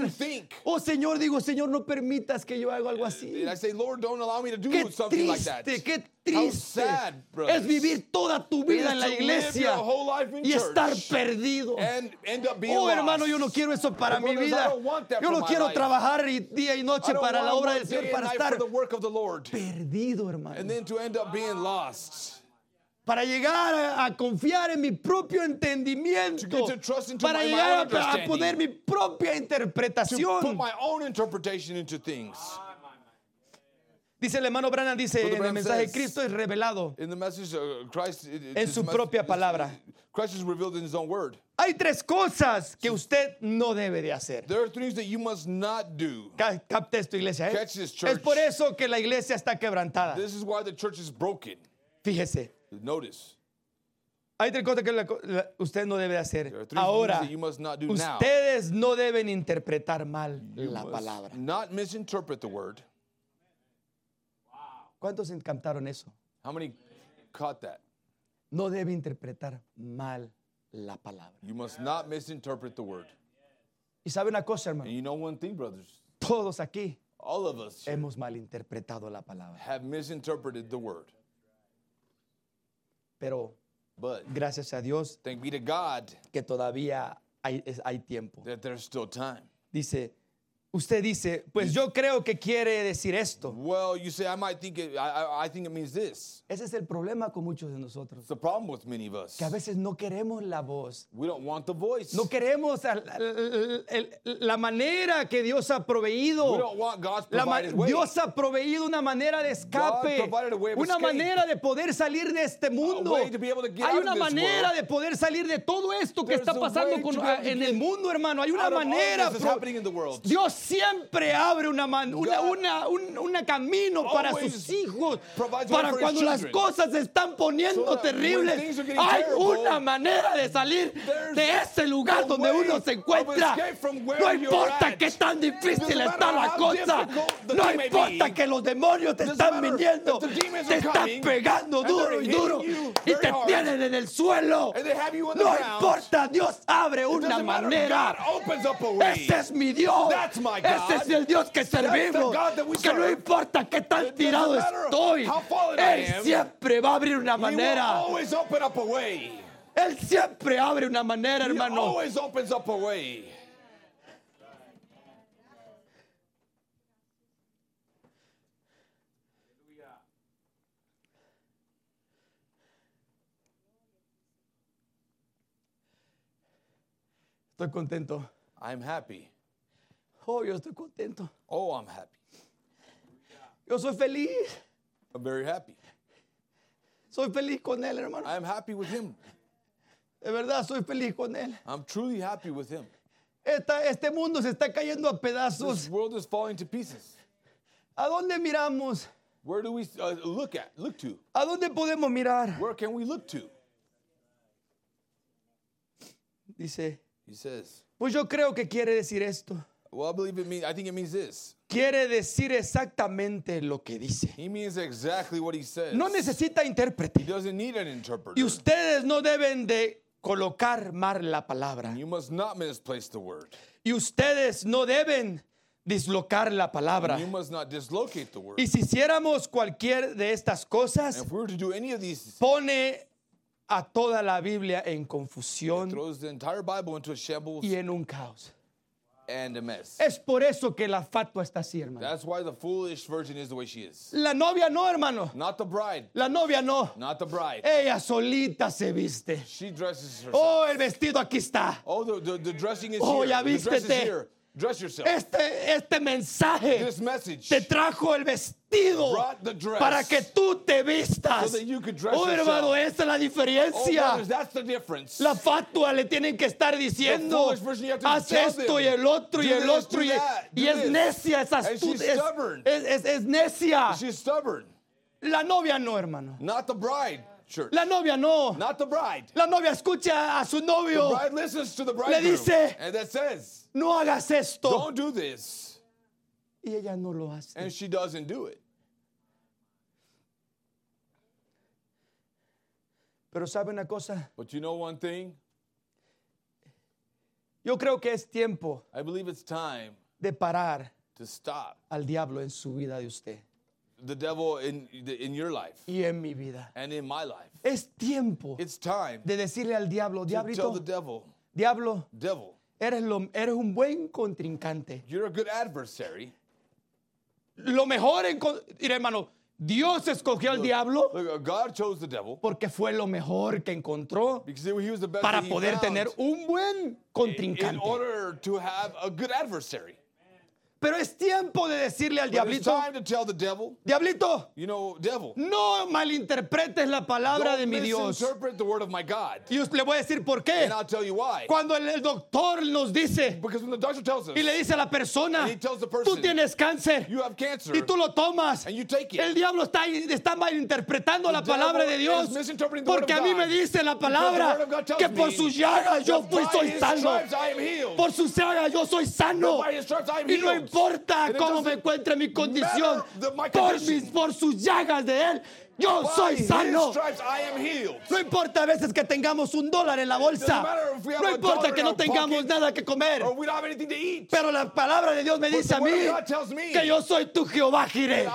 Oh Señor, digo, Señor, no permitas que yo haga algo así. And I say, Lord, don't allow me to do Qué something like that. triste, qué triste sad, es vivir toda tu vida en la to iglesia y estar perdido. Oh, hermano, yo no quiero eso para mi vida. Yo no quiero trabajar día y noche para la obra del Señor para estar perdido, hermano. and then to end up being lost. Para llegar a, a confiar en mi propio entendimiento. To to Para llegar a- a, poner mi propia To interpretación. put my own interpretation into things. Dice el hermano Branham, dice en el mensaje, says- Cristo es revelado. In the message, uh, Christ it- En su propia palabra. Christ is revealed in His own word. Hay tres cosas que usted no debe de hacer. There are things that you must not do. Ca- Capte esto, iglesia. ¿eh? Catch this, Es church. por eso que la iglesia está quebrantada. This is why the church is broken. Fíjese. Notice. Hay tres cosas que la- la- usted no debe de hacer. Ahora, ustedes no deben interpretar mal You la palabra. Not misinterpret the word. ¿Cuántos captaron eso? How many caught that? No debe interpretar mal la palabra. You must not misinterpret the word. Y sabe una cosa, And hermano. you know one thing, brothers. Todos aquí All of us here hemos malinterpretado la palabra. have misinterpreted the word. Pero But gracias a Dios thank be to God que todavía hay, es- hay tiempo. that there's still time. Dice, usted dice, pues yo creo que quiere decir esto. Well, you say I might think it. I, I, think it means this. Ese es el problema con muchos de nosotros. It's the problem with many of us. Que a veces no queremos la voz. We don't want the voice. No queremos al- el- la manera que Dios ha We proveído. don't want God's La provided way. Dios ha proveído una manera de escape, God a way of una escape. manera de poder salir de este mundo. way to be able to get Hay out of una this manera world. de poder salir de todo esto que There's está a pasando con- to en el mundo, hermano. Hay una manera. Dios siempre abre una, man- una, un una camino para sus hijos. Para cuando las cosas se están poniendo terribles, hay una manera de salir de ese lugar donde uno se encuentra. No importa qué tan difícil está la cosa. No importa que los demonios te están viniendo, te están pegando and duro y duro y te tienen en el suelo. No importa, Dios abre una manera. Ese es mi Dios. My God. Ese es el Dios que servimos. Que no importa qué tan tirado estoy. Él siempre va a abrir una manera. Él siempre abre una manera, He hermano. always opens up a way. Estoy contento. I'm happy. Oh, yo estoy contento. Oh, I'm happy. Yo soy feliz. I'm very happy. Soy feliz con él, hermano. I'm happy with him. De verdad, soy feliz con él. I'm truly happy with him. Esta- este mundo se está cayendo a This pedazos. world is falling to pieces. ¿A dónde miramos? Where do we uh, look at? Look to? ¿A dónde podemos mirar? Where can we look to? Dice, He says. pues yo creo que quiere decir esto. Well, I believe it means. I think it means this. Quiere decir exactamente lo que dice. He means exactly what he says. No necesita intérprete. He doesn't need an interpreter. Y ustedes no deben de colocar mal la palabra. You must not misplace the word. Y ustedes no deben dislocar la palabra. You must not dislocate the word. Y si hiciéramos cualquier de estas cosas, if we were to do any of these, pone a toda la Biblia en it confusión throws the entire Bible into a shambles y en un caos. And a mess. Es por eso que la fatua está así, hermano. That's why the foolish virgin is the way she is. La novia no, hermano. Not the bride. La novia no. Not the bride. Ella solita se viste. She dresses herself. Oh, el vestido aquí está. Oh, the, the, the dressing is Oh, here. ya dress is vístete. Dress yourself. Este, este mensaje This message te trajo el vestido brought the dress para que tú te vistas. so that you could dress Oh, yourself. hermano, esa es la Oh, diferencia. brothers, that's the difference. La fatua le tienen que estar diciendo, haz esto y el otro y el otro y, y es necia, es es, es- es necia. She's stubborn. La novia no, hermano. Not the bride, church. La novia no. Not the bride. La novia escucha a su The novio. bride listens to the bridegroom. dice, and that says, No hagas esto. don't do this. Y ella no lo hace. And she doesn't do it. Pero sabe una cosa, But you know one thing? yo creo que es tiempo I believe it's time de parar to stop al diablo en su vida de usted the devil in, in your life y en mi vida. and in my life. Es tiempo It's time de decirle al diablo, to tell diablito, the devil, diablo, devil, eres, lo- eres un buen contrincante. you're a good adversary. Lo mejor en... con- Mira, hermano, Dios escogió al diablo Look, uh, God chose the devil porque fue lo mejor que encontró because he was the best para that he poder found tener un buen in contrincante. order to have a good adversary. Pero es tiempo de decirle al diablito, time to tell the devil, diablito, you know, devil, no malinterpretes la palabra de mi Dios. the. Y le voy a decir por qué. And I'll tell you why. Cuando el, el doctor nos dice Because when the doctor tells us y le dice a la persona, the tú person, tienes cáncer cancer y tú lo tomas, and you take it, el diablo está, está malinterpretando la devil palabra de Dios the porque a mí me dice la the palabra que por sus llagas yo fui soy healed. Por sus llagas yo soy sano. Y no. Importa cómo me encuentre mi condición, por, mis, por sus llagas de Él, yo By soy sano. stripes. No importa a veces que tengamos un dólar en la bolsa. No importa que no tengamos pocket. nada que comer. Pero la palabra de Dios me But dice a mí que yo soy tu Jehová Jireh.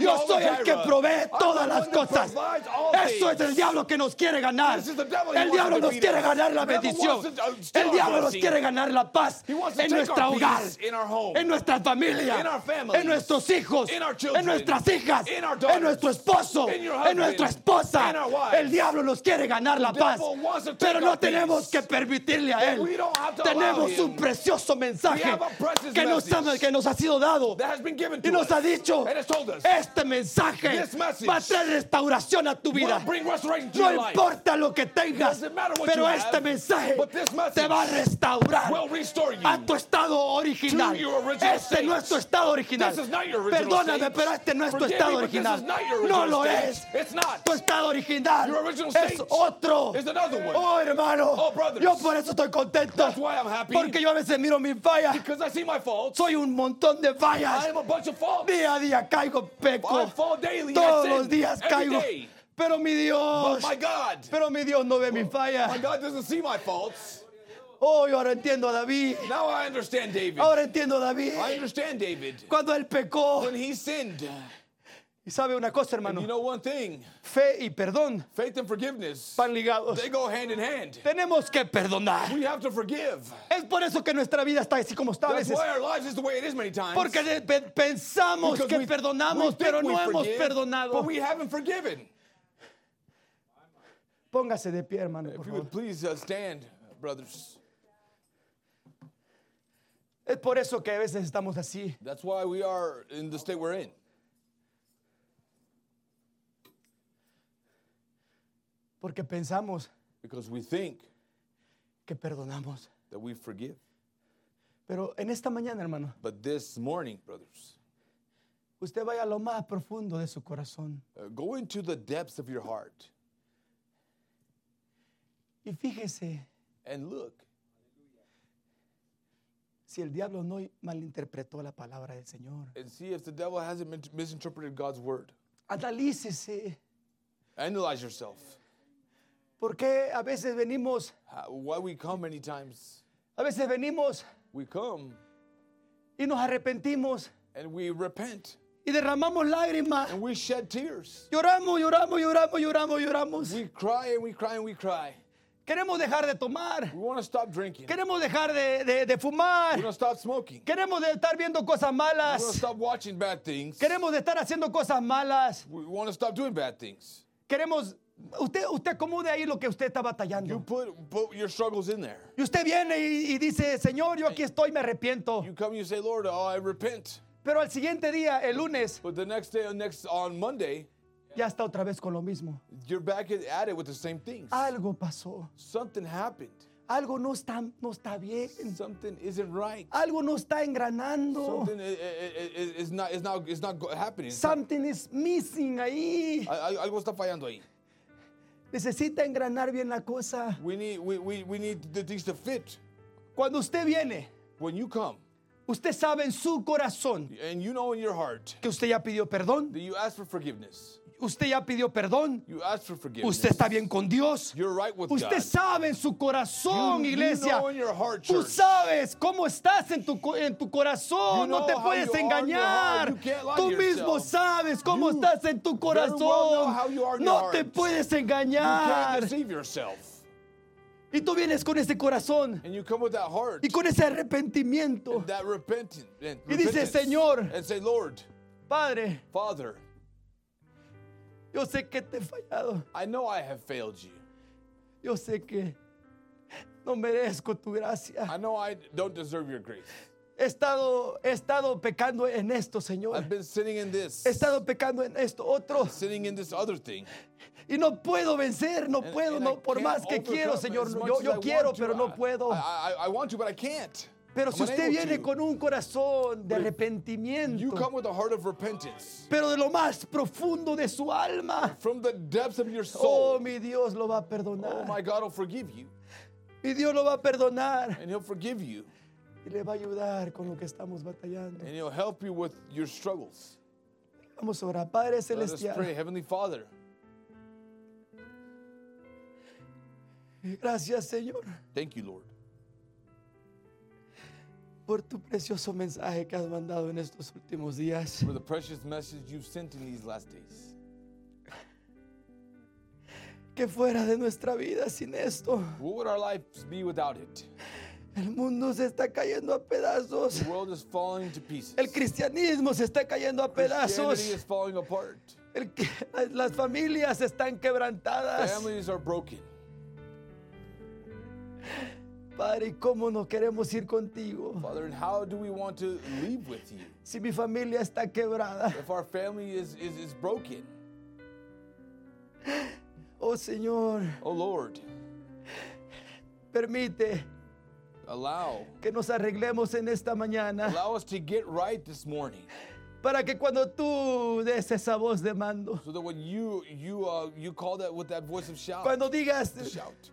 Yo soy el que provee todas las cosas. Eso es el diablo que nos quiere ganar. El diablo nos quiere ganar la bendición. El diablo nos quiere ganar la paz en our hogar, en nuestra familia, en nuestros hijos, en nuestras hijas, en nuestro esposo, esposo, en nuestra esposa. El diablo nos quiere ganar la paz, pero no tenemos que permitirle a él. Tenemos un precioso mensaje que nos, ha, que nos ha sido dado y nos ha dicho, este mensaje va a traer restauración a tu vida. No importa lo que tengas, pero este mensaje te va a restaurar a tu estado original. Este no es tu estado original. Perdóname, pero este no es tu estado original. No lo es. Tu estado original Your original es otro. is another one. Oh, hermano. Oh, brothers. Yo por eso estoy contento. That's why I'm happy. Porque yo a veces miro mis fallas. Because I see my faults. Soy un montón de I fallas. am a bunch of faults. Día a día caigo, peco. Todos los días every caigo. day. Pero mi Dios. But my God, Pero mi Dios no ve mi falla. my God doesn't see my faults. Oh, yo ahora entiendo a David. Now I understand David. Ahora entiendo a David. I understand David. Cuando él pecó. When he sinned, Y sabe una cosa, hermano. you know one thing, Fe y perdón faith and forgiveness, van ligados. they go hand in hand. Tenemos que perdonar. We have to forgive. Es por eso que nuestra vida está así como está a veces. Porque pensamos Because que we- perdonamos, we pero no hemos forgive, perdonado. But we haven't forgiven. Póngase de pie, hermano, por If you favor. would please uh, stand, brothers. Es por eso que a veces estamos así. That's why we are in the state we're in. Porque pensamos Because we think que perdonamos. that we forgive. Pero en esta mañana, hermano, But this morning, brothers, usted vaya a lo más profundo de su corazón uh, go into the depths of your heart y fíjese and look. si el diablo no malinterpretó la palabra del Señor. and see if the devil hasn't min- misinterpreted God's word. Analícese. Analyze yourself. Porque a veces venimos, why we come many times. a veces venimos We come y nos arrepentimos and we repent y derramamos lágrimas. and we shed tears. Lloramos, lloramos, lloramos, lloramos, lloramos. We cry and we cry and we cry. Queremos dejar de tomar. We want to stop drinking. We Queremos dejar de, de- de fumar. want to stop smoking. Queremos de estar viendo cosas We want to malas. stop watching bad things. Queremos de estar haciendo cosas malas. We want to stop doing bad things. Queremos, usted, usted acomode ahí lo que usted está You batallando. put, put your struggles in there. Y usted viene y, y dice, Señor, yo aquí estoy, me arrepiento. You come and you say, Lord, oh, I repent. Pero al siguiente día, el lunes, But the next day, next on Monday, ya está otra vez con lo mismo. you're back at it with the same things. Algo pasó. Something happened. Algo no está, no está bien. Something isn't right. Algo no está engranando. Something i- i- i- is not is not is not go- happening. Something is missing ahí. Al- al- Algo está fallando ahí. Necesita engranar bien la cosa. We need we, we, we need the things to fit. Cuando usted viene, When you come usted sabe en su corazón and you know in your heart que usted ya pidió perdón. that you ask for forgiveness. Usted ya pidió perdón. You ask for forgiveness. Usted está bien con Dios. You're right with Usted God. sabe en su corazón, You- you iglesia. know heart, Tú sabes cómo estás en tu, en tu corazón. You no know te puedes engañar. Tú mismo sabes cómo estás en tu well corazón. no te puedes engañar. deceive yourself. Y tú vienes con ese corazón And you come with that heart. y con ese arrepentimiento. Y dice, repentance, "Señor." And say, Lord, Padre, Father, yo sé que te he fallado. I know I have failed you. Yo sé que no merezco tu gracia. I know I don't deserve your grace. He estado, he estado pecando en esto, Señor. I've been sinning in this, He estado pecando en esto otro. sinning in this other thing. Y no puedo vencer, no And- puedo, and no, por más que quiero, Señor. Yo, yo quiero, want to. pero no puedo. I, I, I want to, but I can't. Pero si usted viene con un corazón de if You arrepentimiento, come with a heart of repentance pero de lo más profundo de su alma, from the depths of your oh, soul. mi Dios lo va a Oh, perdonar. my God will forgive you, Mi Dios lo va a perdonar and He'll forgive you, y le va a ayudar con lo que estamos batallando. and He'll help you with your struggles. Vamos a orar, Padre Let us pray, Celestial. Heavenly Father. Gracias, Señor, Thank you, Lord, por tu precioso mensaje que has mandado en estos últimos días. for the precious message you've sent in these last days. Que fuera de nuestra vida sin esto. What would our lives be without it? El mundo se está cayendo a pedazos. The world is falling to pieces. El cristianismo se está cayendo a pedazos. Christianity is falling apart. El las familias están quebrantadas. Families are broken. Padre, ¿y cómo no queremos ir contigo? Father, and how do we want to leave with you Si mi familia está quebrada. if our family is, is, is broken? Oh Señor, Oh Lord, permite allow. que nos arreglemos en esta mañana. Allow us to get right this morning. Para que cuando tú des esa voz de mando, so that when you you uh, you call that with that voice of shout, cuando digas, shout,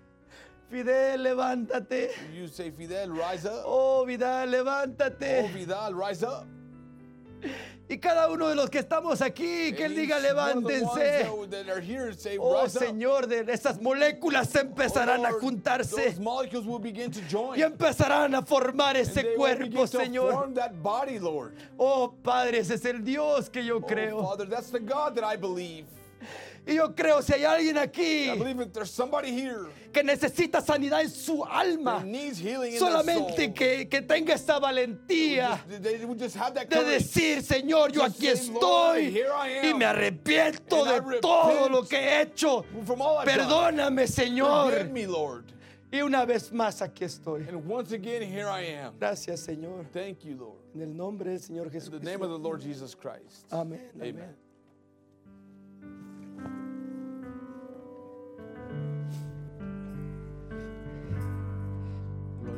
Fidel, levántate. you say Fidel, rise up. Oh, Vidal, Oh levántate. Vidal, rise up. Y cada uno de los que estamos aquí, que él diga, levántense. that, that are here say, Oh. Señor, de esas moléculas Oh, empezarán a Lord, juntarse Those molecules will begin to join. y empezarán a formar ese cuerpo, Señor. form that body, Lord. Oh, Padre, ese es el Dios que yo Oh, creo. Y yo creo, si hay alguien aquí I believe if there's somebody here que necesita sanidad en su alma, that needs healing in solamente soul, que, que tenga esta they valentía would just, they would just have that de decir, Señor, yo aquí say, "Lord, estoy am, y me arrepiento de todo lo que he hecho. Perdóname, Señor. Me, Lord. Y una vez más aquí estoy. And once again, here I am. Gracias, Señor. Thank you, Lord. En el nombre del Señor In the name of the Jesucristo. Lord Jesus Christ. Amén. Amen.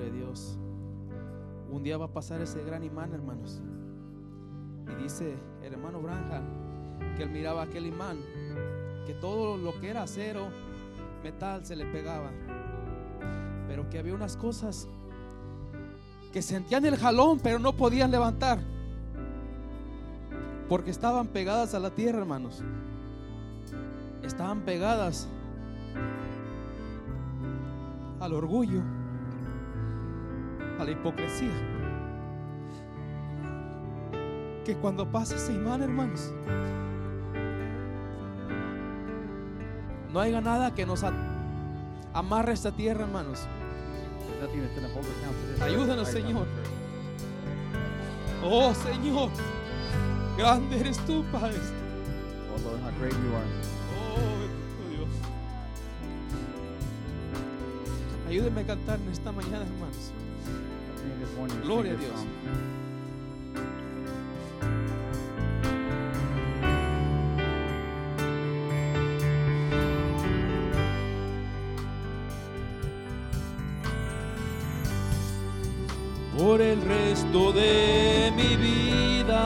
Dios. Un día va a pasar ese gran imán, hermanos. Y dice el hermano Branham que él miraba aquel imán, que todo lo que era acero, metal, se le pegaba. Pero que había unas cosas que sentían el jalón, pero no podían levantar. Porque estaban pegadas a la tierra, hermanos. Estaban pegadas al orgullo a la hipocresía. Que cuando pasa ese imán, hermanos, no haya nada que nos amarre esta tierra, hermanos. Ayúdanos, Señor. Oh Señor, grande eres tú, Padre. Oh Lord, how great you are. Oh, Dios. Ayúdenme a cantar en esta mañana, hermanos. Gloria a Dios. por el resto de mi vida.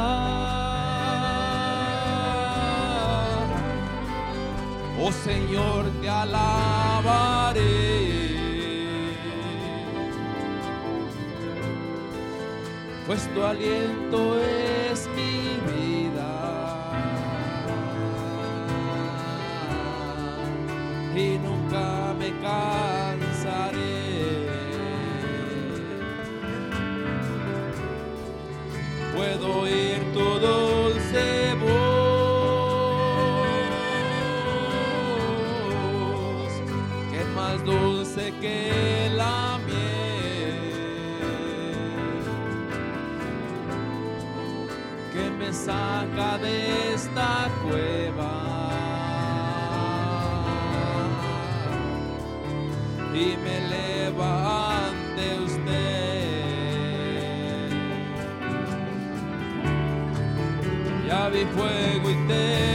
Oh Señor, te alabaré. Tu aliento es mi vida. Y nunca me cansaré. puedo oír tu dulce voz, que es más dulce que saca de esta cueva. Y me eleva ante usted. Ya vi fuego y terremotos,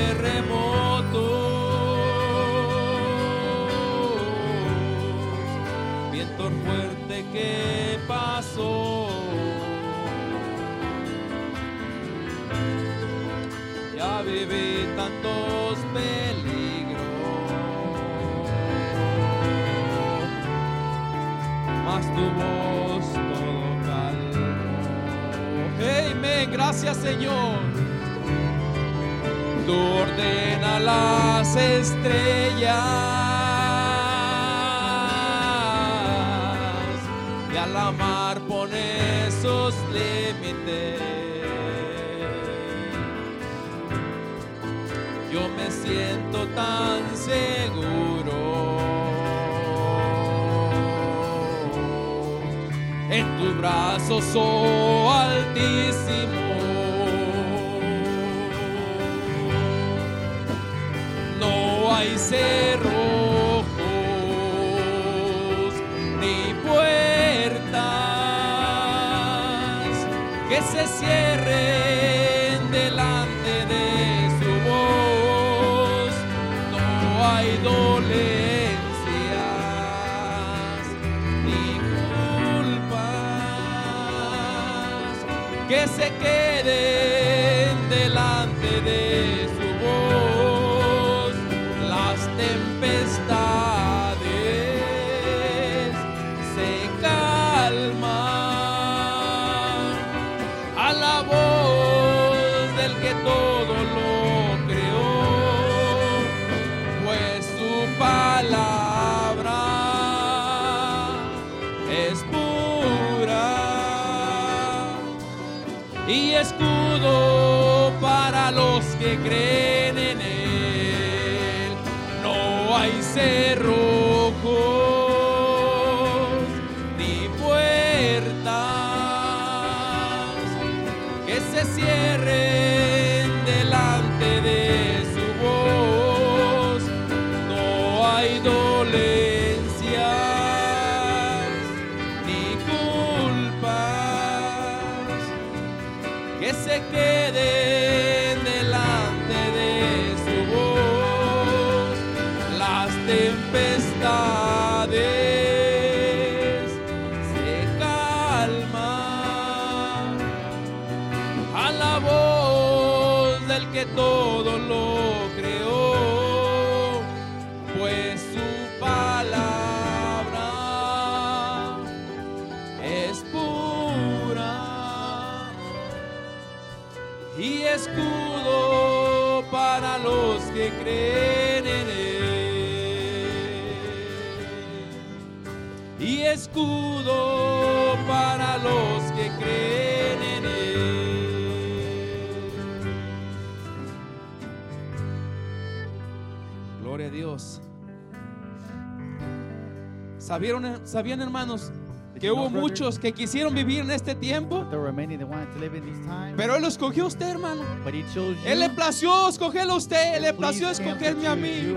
tantos peligros, mas tu voz todo calmó. Amén, gracias Señor. Tú ordena las estrellas y a la mar pone sus límites. siento tan seguro. En tus brazos, oh altísimo. No hay cerrojos ni puertas que se cierren. y escudo para los que creen en Él. No hay cerrojo. ¿Sabieron, eh, sabían, hermanos, que hubo muchos que quisieron vivir en este tiempo. Pero Él lo escogió a usted, hermano. Él le plació escogerlo a usted. Él le plació escogerme a mí.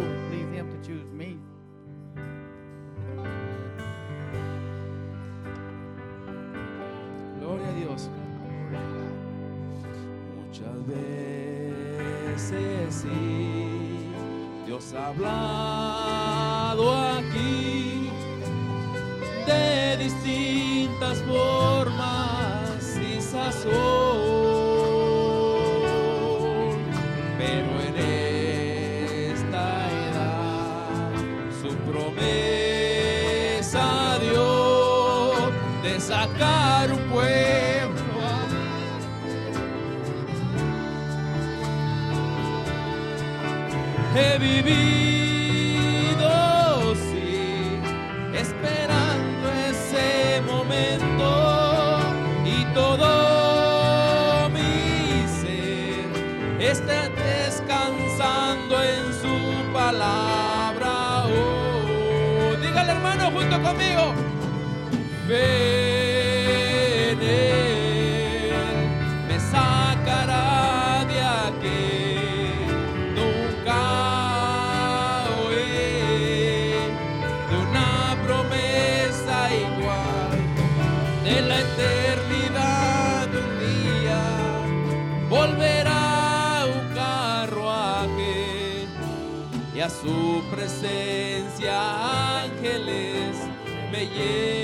conmigo, fe en él eh, me sacará de aquí, nunca oí de una promesa igual de la eternidad un día volverá un carro aquí y a su presencia. yeah.